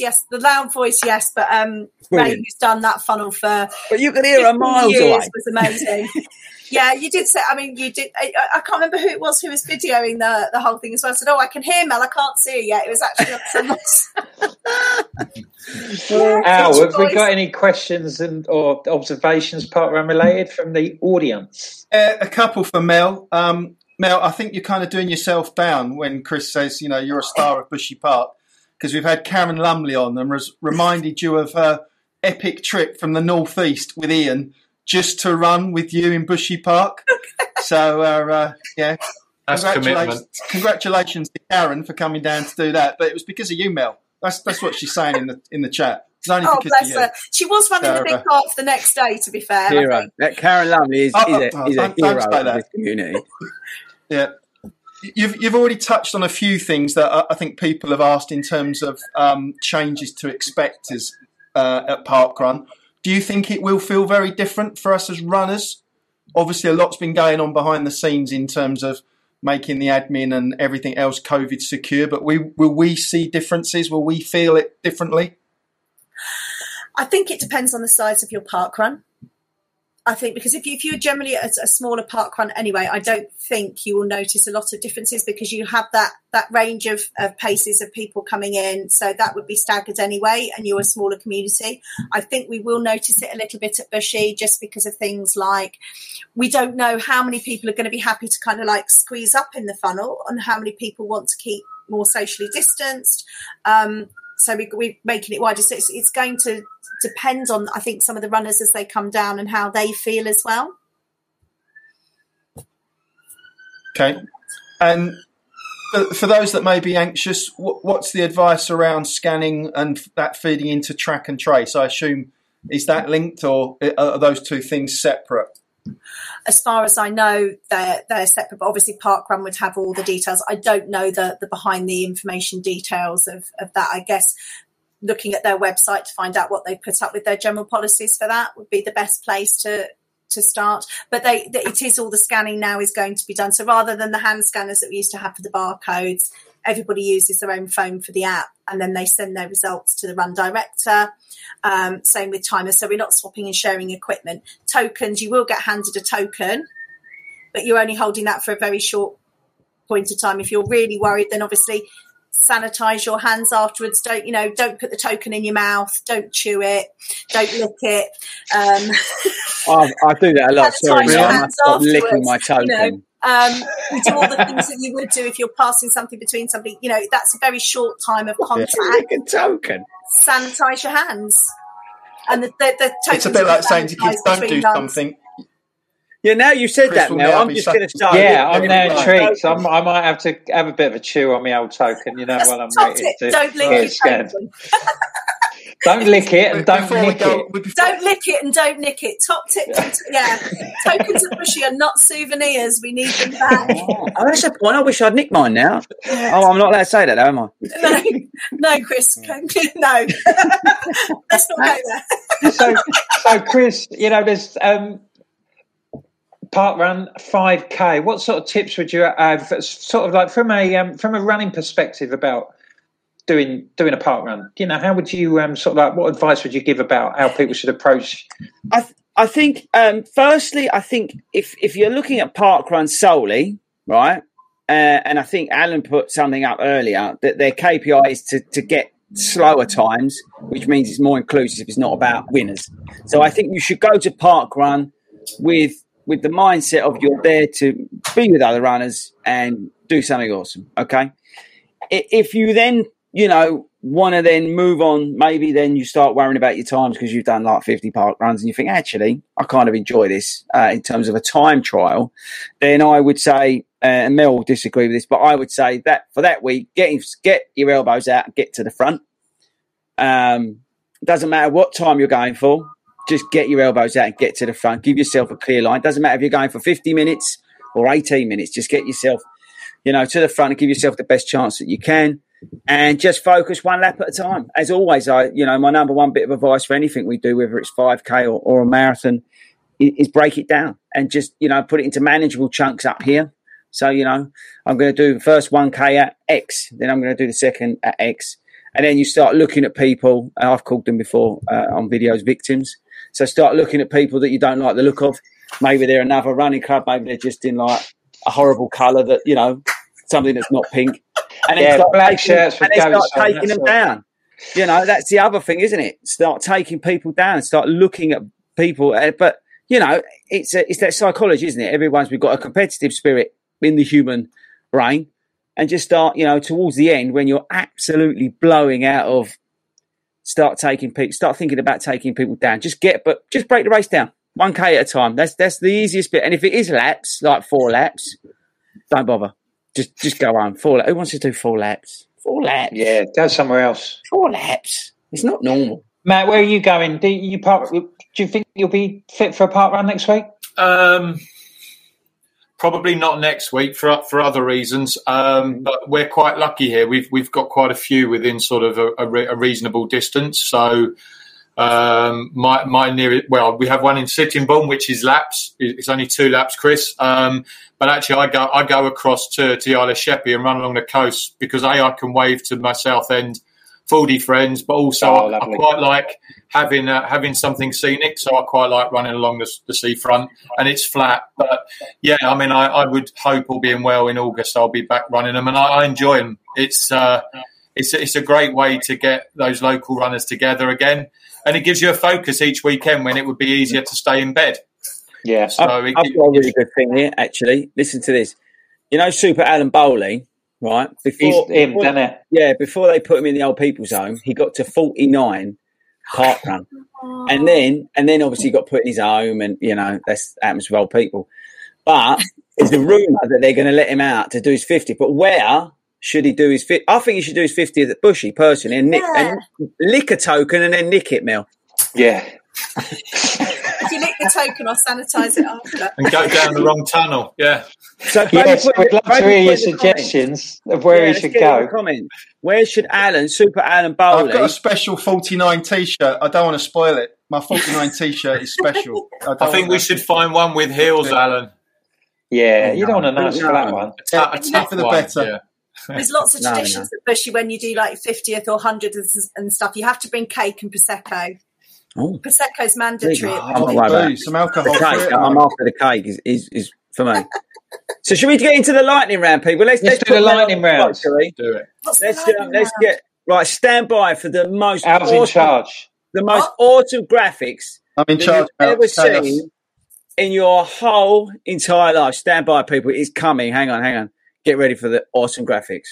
Yes, the loud voice, yes, but um, Ray, Brilliant. who's done that funnel for But you can hear her 15 miles years away. was amazing. yeah, you did say. I mean, you did. I, I can't remember who it was who was videoing the the whole thing as well. I said, "Oh, I can hear Mel. I can't see her yet." It was actually on someone's. Al, Future have we got any questions and or observations park run related from the audience? Uh, a couple for Mel. Um, Mel, I think you're kind of doing yourself down when Chris says, you know, you're a star of Bushy Park because we've had Karen Lumley on and res- reminded you of her epic trip from the northeast with Ian just to run with you in Bushy Park. so, uh, uh, yeah. That's Congratulations, commitment. congratulations to Karen for coming down to do that. But it was because of you, Mel. That's that's what she's saying in the in the chat. Oh, bless her. She was running the big Sarah. park the next day. To be fair, I Hero. That Karen Lumley is, Oh, is, a, oh, is a don't- don't hero say of that. this community. Yeah. You've, you've already touched on a few things that I think people have asked in terms of um, changes to expect as, uh, at Parkrun. Do you think it will feel very different for us as runners? Obviously, a lot's been going on behind the scenes in terms of making the admin and everything else COVID secure, but we, will we see differences? Will we feel it differently? I think it depends on the size of your park run. I think because if, you, if you're generally a, a smaller park run anyway, I don't think you will notice a lot of differences because you have that that range of, of paces of people coming in. So that would be staggered anyway, and you're a smaller community. I think we will notice it a little bit at Bushy just because of things like we don't know how many people are going to be happy to kind of like squeeze up in the funnel and how many people want to keep more socially distanced. Um, so we, we're making it wider. So it's, it's going to depend on, I think, some of the runners as they come down and how they feel as well. Okay. And for, those that may be anxious, what's the advice around scanning and that feeding into track and trace? I assume is that linked or are are those two things separate? As far as I know, they're they're separate. But obviously, Parkrun would have all the details. I don't know the the behind the information details of of that. I guess looking at their website to find out what they put up with their general policies for that would be the best place to to start. But they, it is all the scanning now is going to be done. So rather than the hand scanners that we used to have for the barcodes, everybody uses their own phone for the app, and then they send their results to the run director. Um, same with timers. So we're not swapping and sharing equipment. Tokens, you will get handed a token, but you're only holding that for a very short point of time. If you're really worried, then obviously sanitize your hands afterwards. Don't you know? Don't put the token in your mouth. Don't chew it. Don't lick it. Um, I, I do that a lot. Sanitize Sorry, your. I hands must stop licking my afterwards, you token. know. um, you do all the things that you would do if you're passing something between somebody. You know, that's a very short time of contact. Lick a token. Sanitize your hands. And the, the, the It's a bit like saying to kids, don't do runs. something. Yeah, now you said Chris that, Mel. now I'm just going to start. yeah, I'm now intrigued. token. I'm, I might have to have a bit of a chew on my old token, you know, Just while I'm waiting it. to Don't lick get your Don't lick it and don't Before nick go- it. Don't lick it and don't nick it. Top tips. and- Yeah. Tokens of Bushy are not souvenirs. We need them back. Oh, that's a point. I wish I'd nicked mine now. Oh, I'm not allowed to say that, though, am I? No, no, Chris. No. Let's not go there. so, so Chris, you know, there's um, park run 5k. What sort of tips would you have, sort of like from a um, from a running perspective about doing doing a park run? You know, how would you um, sort of like what advice would you give about how people should approach? I th- I think um, firstly, I think if if you're looking at park run solely, right, uh, and I think Alan put something up earlier that their KPI is to to get slower times, which means it's more inclusive. It's not about winners. So I think you should go to park run with with the mindset of you're there to be with other runners and do something awesome. Okay, if you then you know want to then move on, maybe then you start worrying about your times because you've done like 50 park runs and you think, actually, I kind of enjoy this uh, in terms of a time trial. Then I would say, uh, and Mel will disagree with this, but I would say that for that week, get, get your elbows out and get to the front. Um, doesn't matter what time you're going for, just get your elbows out and get to the front. Give yourself a clear line. Doesn't matter if you're going for 50 minutes or 18 minutes, just get yourself, you know, to the front and give yourself the best chance that you can. and just focus one lap at a time. As always, I you know my number one bit of advice for anything we do, whether it's five k or, or a marathon, is, break it down and just you know put it into manageable chunks up here. So you know I'm going to do the first one k at X, then I'm going to do the second at X, and then you start looking at people. I've called them before uh, on videos victims. So start looking at people that you don't like the look of. Maybe they're another running club. Maybe they're just in like a horrible colour that you know something that's not pink. And Yeah, start black taking, shirts and goats start on, taking them all. down. You know, that's the other thing, isn't it? Start taking people down. Start looking at people. Uh, But you know, it's a, it's that psychology, isn't it? Everyone's we've got a competitive spirit in the human brain, and just start. You know, towards the end when you're absolutely blowing out of. Start taking people. Start thinking about taking people down. Just get, but just break the race down one k at a time. That's that's the easiest bit. And if it is laps, like four laps, don't bother. Just just go on four. laps. Who wants to do four laps? Four laps. Yeah, go somewhere else. Four laps. It's not normal. Matt, where are you going? Do you park? Do you think you'll be fit for a park run next week? Um, probably not next week for for other reasons. Um, but we're quite lucky here. We've we've got quite a few within sort of a, a, re- a reasonable distance. So um, my my nearest well, we have one in Sittingbourne, which is laps. It's only two laps, Chris. Um, but actually, I go I go across to to of Sheppey and run along the coast because a I can wave to my south end. Fordy friends, but also Oh, I, I quite like having uh, having something scenic. So I quite like running along the, the seafront, and it's flat. But yeah, I mean, I, I would hope, all being well, in August I'll be back running them, and I, I enjoy them. It's uh, it's it's a great way to get those local runners together again, and it gives you a focus each weekend when it would be easier to stay in bed. Yeah. So I've, it, I've got a really good thing here, actually. Listen to this. You know, Super Alan Bowley, right? He's Before, him, before- done it. yeah, before they put him in the old people's home, he got to forty nine park run, and then and then obviously he got put in his home, and you know that's happens with old people. But there's a rumor that they're going to let him out to do his fifty. But where should he do his fifty? I think he should do his fifty at Bushy personally, and nick and lick a token and then nick it, Mel. Yeah. If you lick the token, I'll sanitise it after. and go down the wrong tunnel. Yeah, So Yes, put- we'd love to hear your put in the comments. suggestions of where Yeah, he should get it in the go. Comment. Where should Alan, Super Alan I've got a special 49 t-shirt. I don't want to spoil it. My 49 t-shirt is special. don't I think we to- should find one with heels, Alan. Yeah, you don't want to No, ask no. for that one. A ta- tough for the better. yeah. There's lots of No, no. traditions at Bushy when you do like 50th or 100th and stuff. You have to bring cake and prosecco. Oh. Prosecco's mandatory. There at you the go. Bushy. Right back. Booze, some alcohol. the cake. for. I'm after the cake. Is, is is for me. so should we get into the lightning round, people? Let's Let's do the lightning on round. spot, shall? Do it. What's Let's uh, lightning let's get right. Stand by for the most Al's in awesome, charge. the most awesome graphics I'm in charge. you've ever Chaos. seen in your whole entire life. Stand by, people. It's coming. Hang on, hang on. Get ready for the awesome graphics.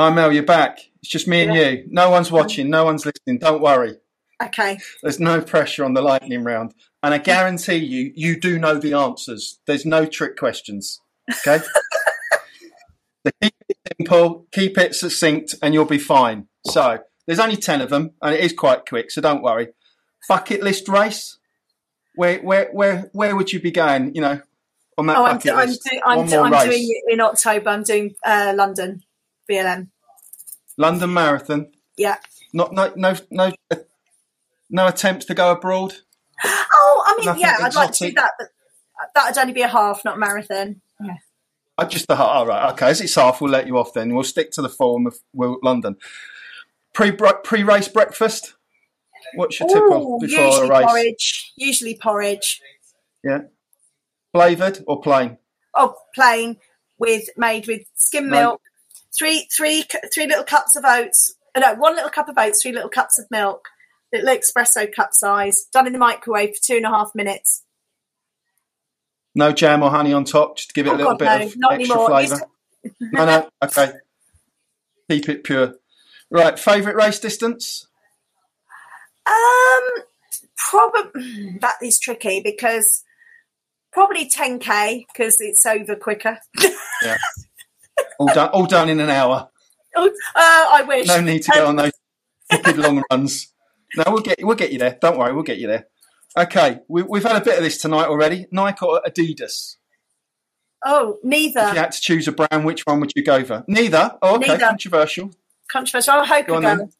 Hi Mel, you're back. It's just me and you. No one's watching. No one's listening. Don't worry. Okay. There's no pressure on the lightning round, and I guarantee you, you do know the answers. There's no trick questions. Okay. so keep it simple, keep it succinct, and you'll be fine. So there's only ten of them, and it is quite quick. So don't worry. Bucket list race. Where where where where would you be going? You know, on that Oh, I'm, bucket I'm, list. do, I'm, do, I'm doing it in October. I'm doing uh, London BLM. London Marathon. Yeah. Not no no no no attempts to go abroad. Oh, I mean, Nothing yeah, I'd like to do that, but that'd only be a half, not a marathon. Yeah. I just thought, all right, okay, as it's half, we'll let you off then. We'll stick to the form of well, London. Pre pre race breakfast. What's your tip before usually a race? porridge. Usually porridge. Yeah, flavoured or plain? Oh, plain with made with skim No. milk. Three, three, three little cups of oats. uh, No, one little cup of oats. Three little cups of milk. Little espresso cup size. Done in the microwave for two and a half minutes. No jam or honey on top, just to give it Oh, a little God, bit no, of not extra anymore. Flavour. no, no, okay. Keep it pure. Right, favourite race distance? Um, probably that is tricky because probably 10k because it's over quicker. Yeah, all done, all done in an hour. Oh, uh, I wish. No need to go Um, on those stupid long runs. No, we'll get we'll get you there. Don't worry, we'll get you there. Okay, we, we've had a bit of this tonight already. Nike or Adidas? Oh, neither. If you had to choose a brand, which one would you go for? Neither. Oh, okay, Neither. controversial. Controversial. I'll hope Go on go.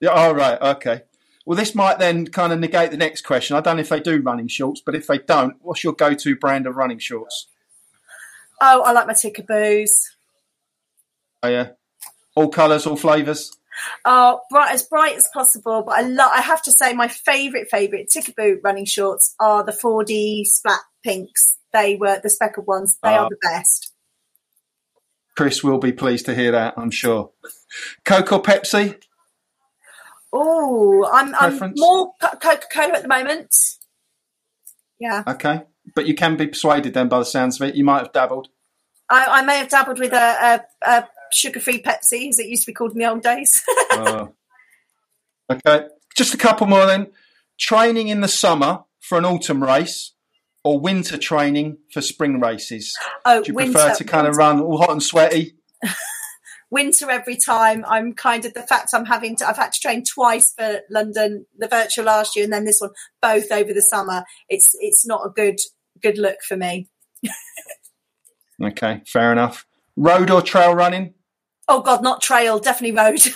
Yeah. All right. Okay. Well, this might then kind of negate the next question. I don't know if they do running shorts, but if they don't, what's your go-to brand of running shorts? Oh, I like my ticker Tikiboos. Oh, yeah. All colours, all flavours. Oh, bright as bright as possible. But I love. I have to say, my favourite favourite Tikiboo running shorts are the Fordy splat pinks. They were the speckled ones. They Ah. are the best. Chris will be pleased to hear that. I'm sure. Coke or Pepsi? Oh, I'm, I'm more Coca Cola at the moment. Yeah, Okay, but you can be persuaded then by the sounds of it. You might have dabbled. I, I may have dabbled with a, a, a sugar-free Pepsi, as it used to be called in the old days. Uh, okay, just a couple more then. Training in the summer for an autumn race, or winter training for spring races? oh, Do you winter, prefer to kind of run all hot and sweaty? winter every time. I'm kind of the fact I'm having to. I've had to train twice for London, the virtual last year, and then this one, both over the summer. It's it's not a good good look for me. Okay, fair enough. Road or trail running? Oh God, not trail, definitely road.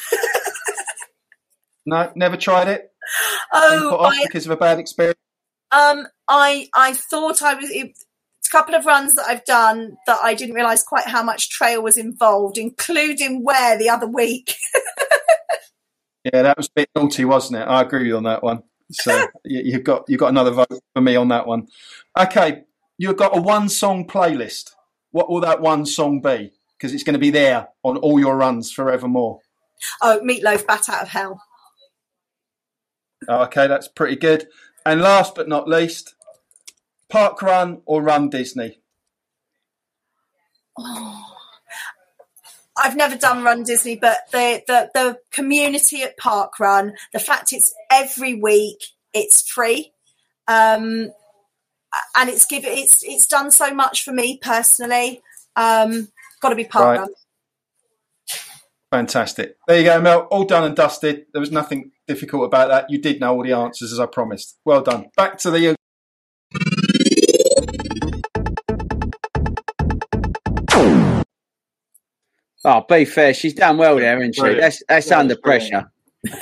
No, never tried it. Oh, I, because of a bad experience. Um, I I thought I was. It, a couple of runs that I've done that I didn't realise quite how much trail was involved, including where the other week. Yeah, that was a bit naughty, wasn't it? I agree with you on that one. So you- you've got you've got another vote for me on that one. Okay, you've got a one song playlist. What will that one song be? Because it's going to be there on all your runs forevermore. Oh, meatloaf, bat out of hell. Okay, that's pretty good. And last but not least, park run or run Disney. Oh. I've never done Run Disney, but the, the the community at Park Run, the fact it's every week, it's free, um, and it's given it's it's done so much for me personally. Um, Got to be Park Right. Run. Fantastic. There you go, Mel. All done and dusted. There was nothing difficult about that. You did know all the answers as I promised. Well done. Back to the Oh, be fair, she's done well there, isn't she? Brilliant. That's that's Yeah, under pressure.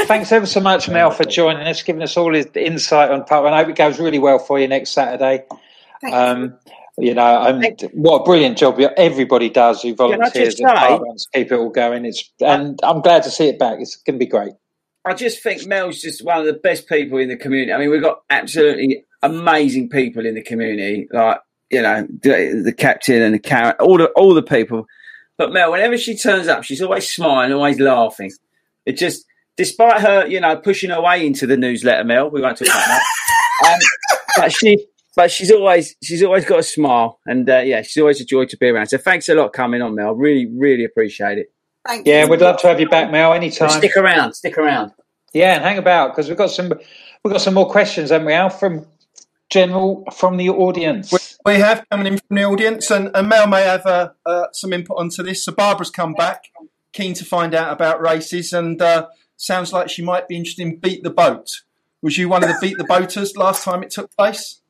Thanks ever so much, Mel, for joining us, giving us all his insight on Park Run. I hope it goes really well for you next Saturday. Thanks. Um, you know, I'm, what a brilliant job everybody does who I volunteers just at say- Park Run to keep it all going. It's and I'm glad to see it back. It's going to be great. I just think Mel's just one of the best people in the community. I mean, we've got absolutely amazing people in the community, like you know the, the captain and the carrot, all the all the people. But Mel, whenever she turns up, she's always smiling, always laughing. It just, despite her, you know, pushing her way into the newsletter, Mel. We won't talk about that. um, but she, but she's always, she's always got a smile, and uh, yeah, she's always a joy to be around. So thanks a lot coming on, Mel. Really, really appreciate it. Thank Yeah, you. we'd love to have you back, Mel, So anytime. stick around, stick around. Yeah, and hang about because we've got some we've got some more questions, haven't we, Al, from general from the audience. We have coming in from the audience, and, and Mel may have uh, uh, some input onto this. So Barbara's come back, keen to find out about races, and uh, sounds like she might be interested in Beat the Boat. Was you one of the Beat the Boaters last time it took place?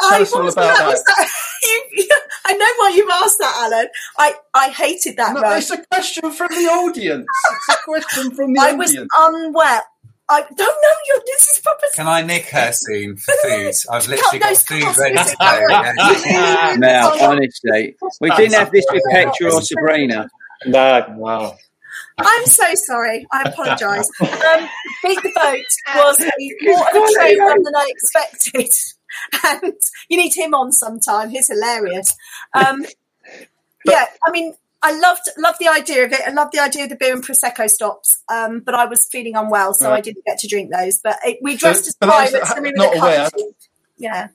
I us all about that. Was that you, I know why you've asked that, Alan. I, I hated that No, it's a question from the audience. It's a question from the I was audience. unwell. I don't know you. This is proper. Can I nick her soon for food? I've literally got food ready to go. Yeah. Mel, honestly, we didn't have this with Petra or Sabrina. No, wow. I'm so sorry. I apologise. Um, Beat the Boat was more of a train run than I expected. And you need him on sometime. He's hilarious. Um, yeah, I mean, I loved loved the idea of it. I loved the idea of the beer and prosecco stops. Um, but I was feeling unwell, so I didn't get to drink those. But it, we dressed So, as pirates and we were not the aware- Yeah.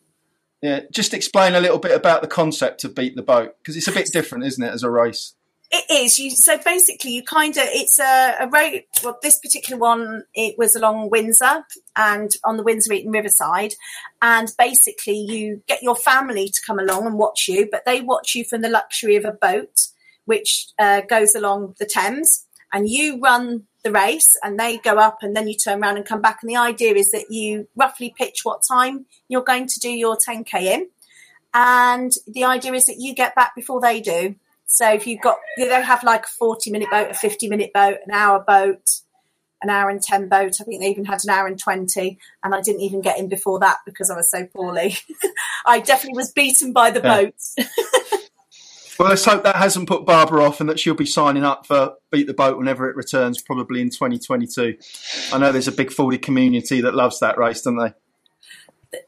Yeah, just explain a little bit about the concept of Beat the Boat because it's a bit different, isn't it, as a race? It is. You so basically you kind of it's a, a road. Well, this particular one it was along Windsor and on the Windsor Eton Riverside, and basically you get your family to come along and watch you, but they watch you from the luxury of a boat which uh, goes along the Thames, and you run the race and they go up and then you turn around and come back. And the idea is that you roughly pitch what time you're going to do your 10k in. And the idea is that you get back before they do. So if you've got, they have like a 40 minute boat, a 50 minute boat, an hour boat, an hour and 10 boat. I think they even had an hour and 20. And I didn't even get in before that because I was so poorly. I definitely was beaten by the Yeah. boat. Well, let's hope that hasn't put Barbara off and that she'll be signing up for Beat the Boat whenever it returns, probably in 2022. I know there's a big Fordy community that loves that race, don't they?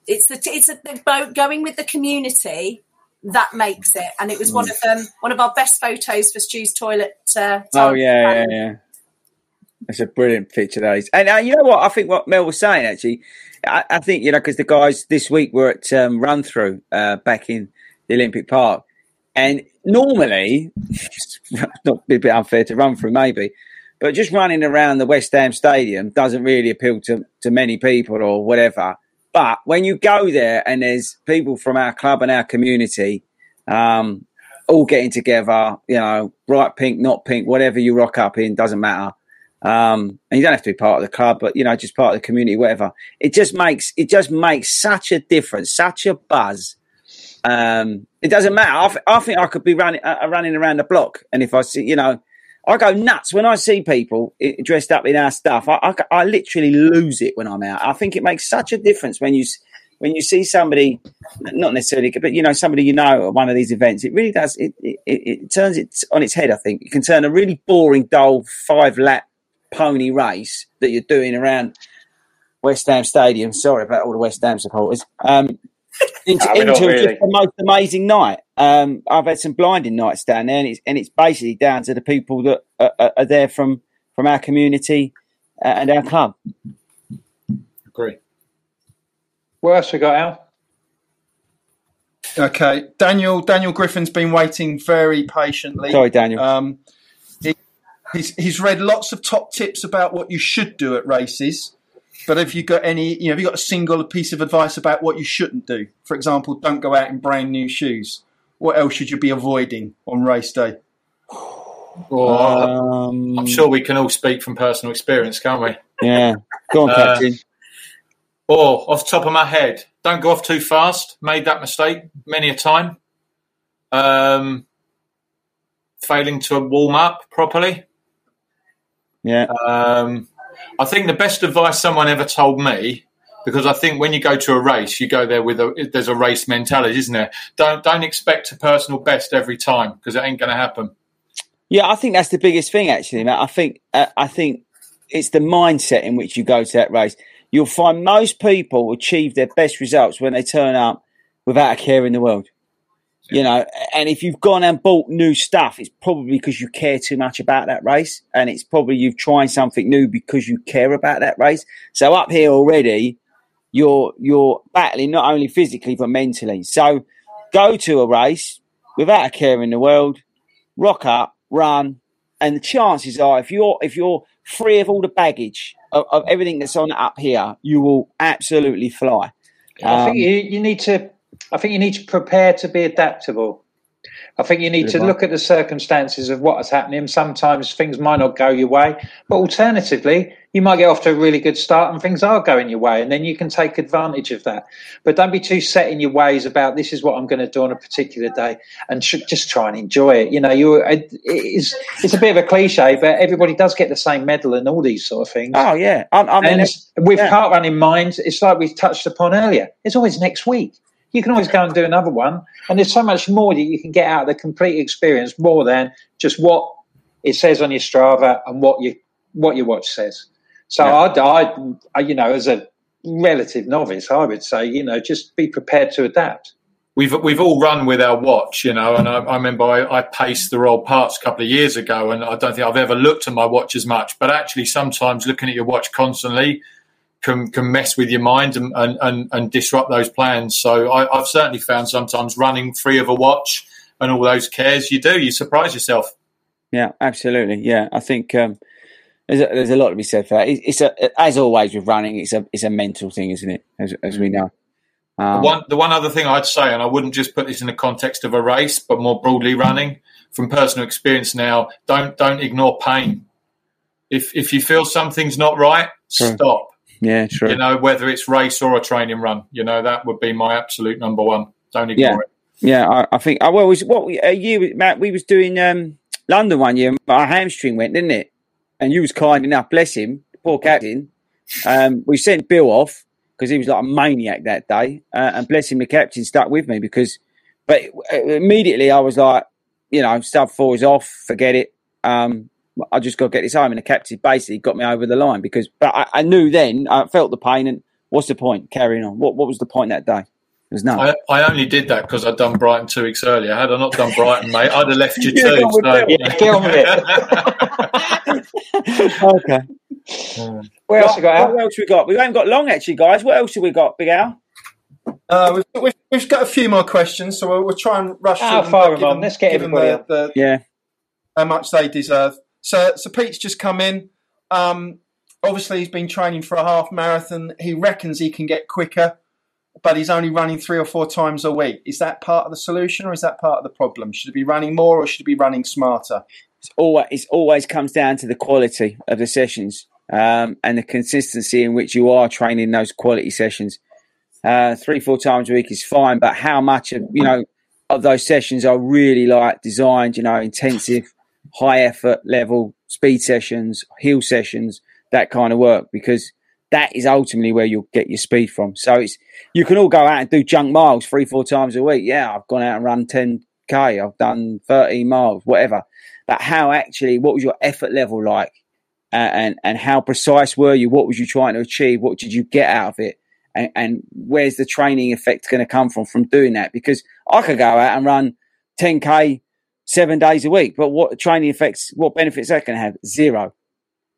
it's the it's the boat going with the community that makes it and it was one of um, one of our best photos for Stu's toilet uh, Oh tile. yeah, yeah, yeah. That's a brilliant picture, that is. And uh, you know what? I think what Mel was saying actually, I, I think you know because the guys this week were at um, Run Through uh, back in the Olympic Park, and normally, not a bit unfair to run through maybe, but just running around the West Ham Stadium doesn't really appeal to to many people or whatever. But when you go there and there's people from our club and our community, um, all getting together, you know, bright pink, not pink, whatever you rock up in, doesn't matter. Um, and you don't have to be part of the club, but you know, just part of the community, whatever. It just makes it just makes such a difference, such a buzz. Um, it doesn't matter. I, th- I think I could be running uh, running around the block, and if I see, you know, I go nuts when I see people dressed up in our stuff. I, I, I literally lose it when I'm out. I think it makes such a difference when you when you see somebody, not necessarily, but you know, somebody you know at one of these events. It really does. It it, it, it turns it on its head. I think you can turn a really boring, dull five lap pony race that you're doing around West Ham Stadium. Sorry about all the West Ham supporters. Um, into, No, into really. just the most amazing night. Um, I've had some blinding nights down there, and it's and it's basically down to the people that are, are, are there from from our community uh, and our club. Agree. What else we got, Al? Okay, Daniel. Daniel Griffin's been waiting very patiently. Sorry, Daniel. Um, he, he's he's read lots of top tips about what you should do at races. But have you got any? You know, have you got a single piece of advice about what you shouldn't do? For example, don't go out in brand new shoes. What else should you be avoiding on race day? Or Um, I'm sure we can all speak from personal experience, can't we? Yeah, go on, Uh, Captain. Or off the top of my head, don't go off too fast. Made that mistake many a time. Um, failing to warm up properly. Yeah, Um, I think the best advice someone ever told me, because I think when you go to a race, you go there with a there's a race mentality, isn't there? Don't don't expect a personal best every time because it ain't going to happen. yeah. I think that's the biggest thing, actually, Matt. I think uh, I think it's the mindset in which you go to that race. You'll find most people achieve their best results when they turn up without a care in the world. You know, and if you've gone and bought new stuff, it's probably because you care too much about that race, and it's probably you've tried something new because you care about that race. So up here already, you're you're battling not only physically but mentally. So go to a race without a care in the world, rock up, run, and the chances are if you're if you're free of all the baggage of, of everything that's on up here, you will absolutely fly. I Um, think you, you need to. I think you need to prepare to be adaptable. I think you need to look at the circumstances of what is happening. Sometimes things might not go your way, but alternatively, you might get off to a really good start and things are going your way, and then you can take advantage of that. But don't be too set in your ways about this is what I'm going to do on a particular day, and just try and enjoy it. You know, you it, it's it's a bit of a cliche, but everybody does get the same medal and all these sort of things. oh yeah, I, I mean, And with yeah. park run in mind, it's like we touched upon earlier. It's always next week. You can always go and do another one, and there's so much more that you can get out of the complete experience, more than just what it says on your Strava and what you what your watch says. So Yeah. I, I, you know, as a relative novice, I would say, you know, just be prepared to adapt. We've we've all run with our watch, you know, and I, I remember I, I paced the Royal Parks a couple of years ago, and I don't think I've ever looked at my watch as much. But actually, sometimes looking at your watch constantly can can mess with your mind and and, and, and disrupt those plans. So I, I've certainly found sometimes running free of a watch and all those cares, you do, you surprise yourself. Yeah, absolutely. Yeah, I think um, there's a, there's a lot to be said for that. It, it's a, as always with running, it's a it's a mental thing, isn't it? As, as we know. Um, The one, the one other thing I'd say, and I wouldn't just put this in the context of a race, but more broadly running, from personal experience now, don't don't ignore pain. If if you feel something's not right, True. stop. Yeah, true. You know, whether it's race or a training run, you know that would be my absolute number one. Don't ignore Yeah. it. Yeah, I, I think. Oh, well, was what we- a year, Matt? We was doing um, London one year. Our hamstring went, didn't it? And you was kind enough, bless him, poor captain. Um, we sent Bill off because he was like a maniac that day, uh, and bless him, the captain stuck with me because. But uh, immediately I was like, you know, sub four is off, forget it. Um, I just got to get this home, and the captain basically got me over the line because. But I, I knew then, I felt the pain, and what's the point carrying on? What What was the point that day? There's none. I, I only did that because I'd done Brighton two weeks earlier. Had I not done Brighton, mate, I'd have left you Yeah, too. go on with so- Yeah, get on with it. okay. What else we got, What else we got? We haven't got long actually, guys. What else have we got, Big Al? Uh, we've, we've, we've got a few more questions, so we'll, we'll try and rush through them, fire but 'em on. Let's get give everybody the, the, Yeah. how much they deserve. So, so Pete's just come in. Um, obviously, he's been training for a half marathon. He reckons he can get quicker, but he's only running three or four times a week. Is that part of the solution, or is that part of the problem? Should he be running more, or should he be running smarter? It's always always comes down to the quality of the sessions um, and the consistency in which you are training those quality sessions. Uh, three four times a week is fine, but how much of you know of those sessions are really like designed? You know, intensive, high effort level speed sessions, hill sessions, that kind of work because that is ultimately where you'll get your speed from. So it's you can all go out and do junk miles three, four times a week. Yeah, I've gone out and run ten k. I've done thirteen miles, whatever. But how actually, what was your effort level like, uh, and and how precise were you? What was you trying to achieve? What did you get out of it? And, and where's the training effect going to come from from doing that? Because I could go out and run ten k seven days a week, but what training effects? What benefits that can have? Zero.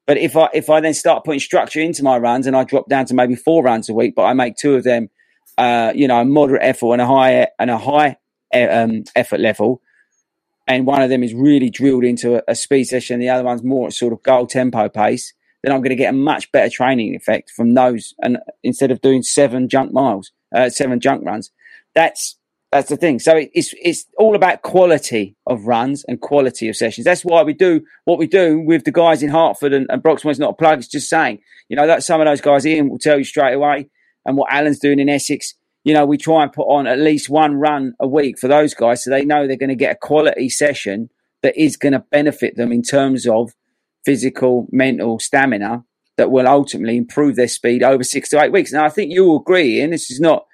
But if I if I then start putting structure into my runs and I drop down to maybe four runs a week, but I make two of them, uh, you know, a moderate effort and a high and a high um, effort level, and one of them is really drilled into a, a speed session, the other one's more at sort of goal tempo pace, then I'm going to get a much better training effect from those. And instead of doing seven junk miles, uh, seven junk runs, that's that's the thing. So it's it's all about quality of runs and quality of sessions. That's why we do what we do with the guys in Hertford and, and Broxton. It's not a plug. It's just saying, you know, that some of those guys, Ian will tell you straight away, and what Alan's doing in Essex. You know, we try and put on at least one run a week for those guys, so they know they're going to get a quality session that is going to benefit them in terms of physical, mental stamina that will ultimately improve their speed over six to eight weeks. Now, I think you will agree, and this is not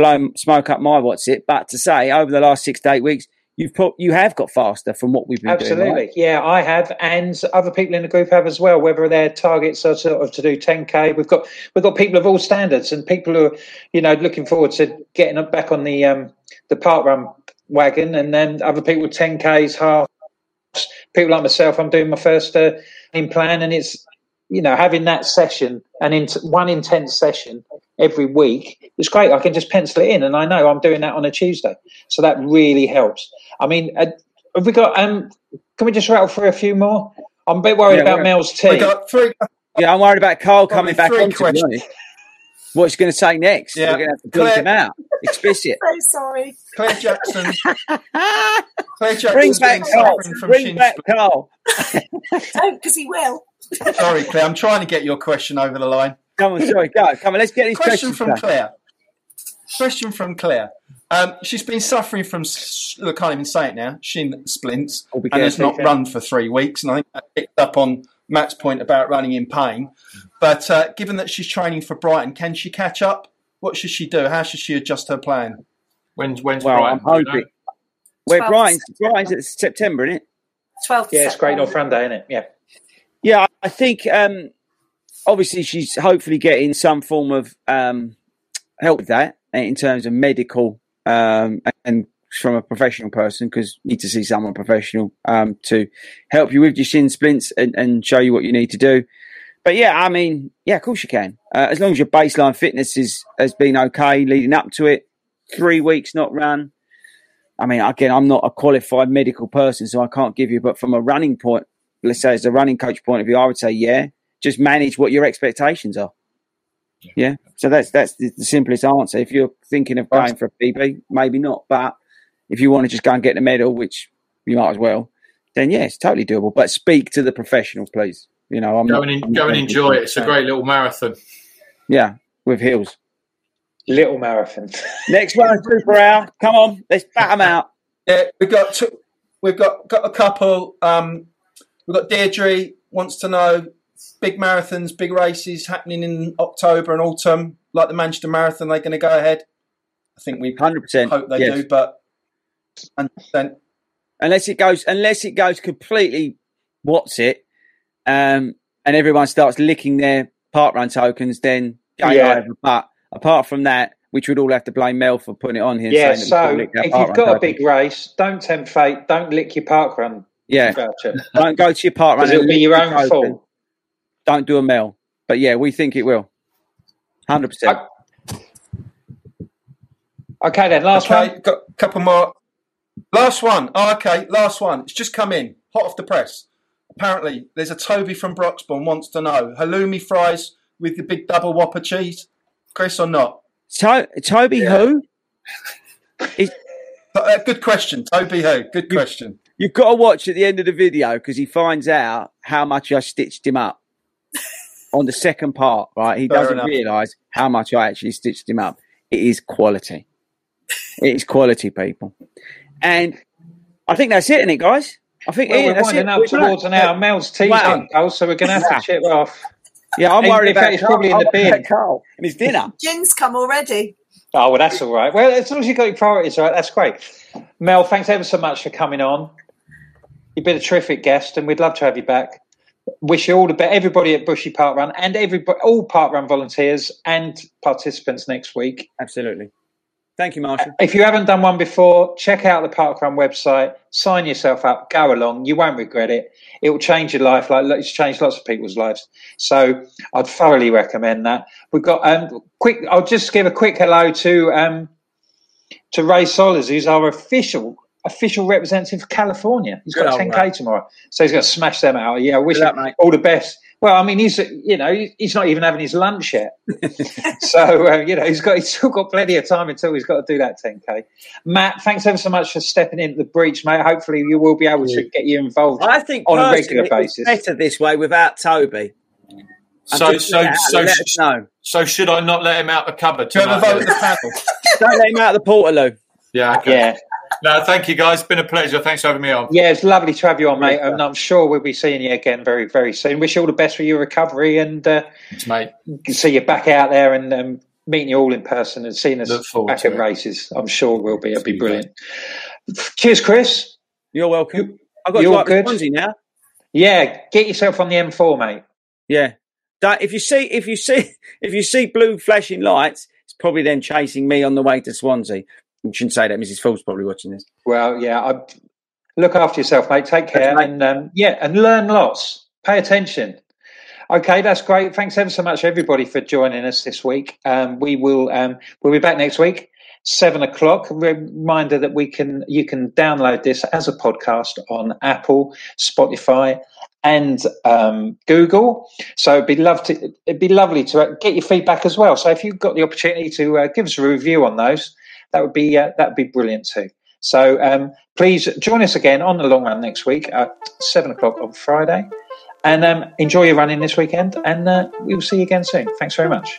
blowing smoke up my what's it, but to say over the last six to eight weeks, you've put you have got faster from what we've been doing. Absolutely, right? yeah, I have, and other people in the group have as well. Whether their targets are sort of to do 10k, we've got we've got people of all standards, and people who are you know looking forward to getting back on the um, the park run wagon, and then other people with 10ks, halves. People like myself, I'm doing my first uh, in plan, and it's you know having that session and in one intense session every week it's great. I can just pencil it in, and I know I'm doing that on a Tuesday, so that really helps. I mean, uh, have we got? Um, can we just rattle through a few more? I'm a bit worried Yeah, about Mel's We tea. got three. Yeah, I'm worried about Carl coming back three on. To questions. Honest. What he's going to say next? Yeah. We're going to have to bleep Claire- him out. Explicit. So sorry. Claire Jackson. Claire Bring back been Carl. from Bring shin back Carl. Don't, because he will. Sorry, Claire. I'm trying to get your question over the line. Come on, sorry, go. Come on, let's get these Question from done. Claire. Question from Claire. Um, she's been suffering from, look, I can't even say it now, shin splints, Oh, and has not run for three weeks. And I think that picked up on Matt's point about running in pain. But uh, given that she's training for Brighton, can she catch up? What should she do? How should she adjust her plan? When's when's Well, Brighton? I'm hoping. Where Twelve. Brian's, Brian's at September, isn't it? 12th Yeah, it's great North Run Day, isn't it? Yeah. Yeah, I think um, obviously she's hopefully getting some form of um, help with that in terms of medical um, and from a professional person because you need to see someone professional um, to help you with your shin splints and, and show you what you need to do. But yeah, I mean, yeah, of course you can. Uh, as long as your baseline fitness is has been okay leading up to it, three weeks not run. I mean, again, I'm not a qualified medical person, so I can't give you. But from a running point, let's say as a running coach point of view, I would say, yeah, just manage what your expectations are. Yeah. So that's that's the, the simplest answer. If you're thinking of going for a PB, maybe not. But if you want to just go and get the medal, which you might as well, then yeah, it's totally doable. But speak to the professional, please. You know, I'm Go not, and, I'm en- not go and enjoy it. It's a great little marathon. Yeah, with heels. Little marathon. Next one, Super Hour. Come on, let's bat them out. Yeah, we've got two, we've got got a couple. Um, we've got Deirdre wants to know big marathons, big races happening in October and autumn, like the Manchester Marathon. They're going to go ahead. I think we Hundred percent. hope they yes. do, but and then Unless it goes, unless it goes completely, what's it? Um, and everyone starts licking their park run tokens, then Yeah. over. But apart from that, which we'd all have to blame Mel for putting it on here. Yeah, saying so if you've run got a tokens. big race, don't tempt fate. Don't lick your park run yeah, voucher. don't go to your park run. Because it'll be your own token. fault. Don't do a Mel. But yeah, we think it will. Hundred percent. Okay, then, last okay, one. got a couple more. Last one. Oh, okay, last one. It's just come in, hot off the press. Apparently, there's a Toby from Broxbourne wants to know halloumi fries with the big double whopper cheese, Chris, or not? To- Toby, who? Is- Uh, good question, Toby. Who? Good question. You've got to watch at the end of the video because he finds out how much I stitched him up on the second part. Right, he Fair doesn't realise how much I actually stitched him up. It is quality. It is quality, people, and I think that's it, isn't it, guys? I think Well, Ian, we're winding up towards an hour. Mel's teeth Wow. didn't so we're going to have to chip off. Yeah, I'm worried about it's probably in the I'm bin. Carl and his dinner. Gin's come already. Oh, well, that's all right. Well, as long as you've got your priorities right, that's great. Mel, thanks ever so much for coming on. You've been a terrific guest, and we'd love to have you back. Wish you all the best, everybody at Bushy Park Run, and everybody, all Park Run volunteers and participants next week. Absolutely. Thank you, Marshall. If you haven't done one before, check out the Parkrun website, sign yourself up, go along. You won't regret it. It will change your life, like it's changed lots of people's lives. So I'd thoroughly recommend that. We've got um, quick. I'll just give a quick hello to um, to Ray Solis, who's our official official representative for California. He's Good got 10k Ray. tomorrow, so he's going to smash them out. Yeah, I wish Good him mate. all the best. Well, I mean, he's you know he's not even having his lunch yet. So uh, you know he's got he's still got plenty of time until he's got to do that 10k. Matt, thanks ever so much for stepping into the breach, mate. Hopefully you will be able to get you involved I think on a personally, regular it's basis. better this way without Toby. I'm So, just so, so, let so, should I not let him out the cupboard Do you have a tonight? vote of the panel? Don't let him out the Portaloo. Yeah, okay. Yeah, No, thank you guys. It's been a pleasure. Thanks for having me on. yeah, it's lovely to have you on, mate, and I'm sure we'll be seeing you again very, very soon. Wish you all the best for your recovery, and uh, Thanks, mate. see you back out there and um, meeting you all in person and seeing us Look forward back to at it. races. I'm sure we'll be. It'll be See you, brilliant. Cheers, Chris. You're welcome. I've got to You're drive good. to Swansea now. Yeah, get yourself on the M4, mate. Yeah. Don't, if you see if you see if you see blue flashing lights, it's probably them chasing me on the way to Swansea. You shouldn't say that. Mrs. Ford's probably watching this. Well, yeah. I, look after yourself, mate. Take care, Thanks, and um, yeah, and learn lots. Pay attention. Okay, that's great. Thanks ever so much, everybody, for joining us this week. Um, we will um, we'll be back next week, seven o'clock. Reminder that we can you can download this as a podcast on Apple, Spotify, and um, Google. So it'd be love to it'd be lovely to uh, get your feedback as well. So if you've got the opportunity to uh, give us a review on those, that would be uh, that would be brilliant too. So um, please join us again on the long run next week at seven o'clock on Friday, and um, enjoy your running this weekend. And uh, we will see you again soon. Thanks very much.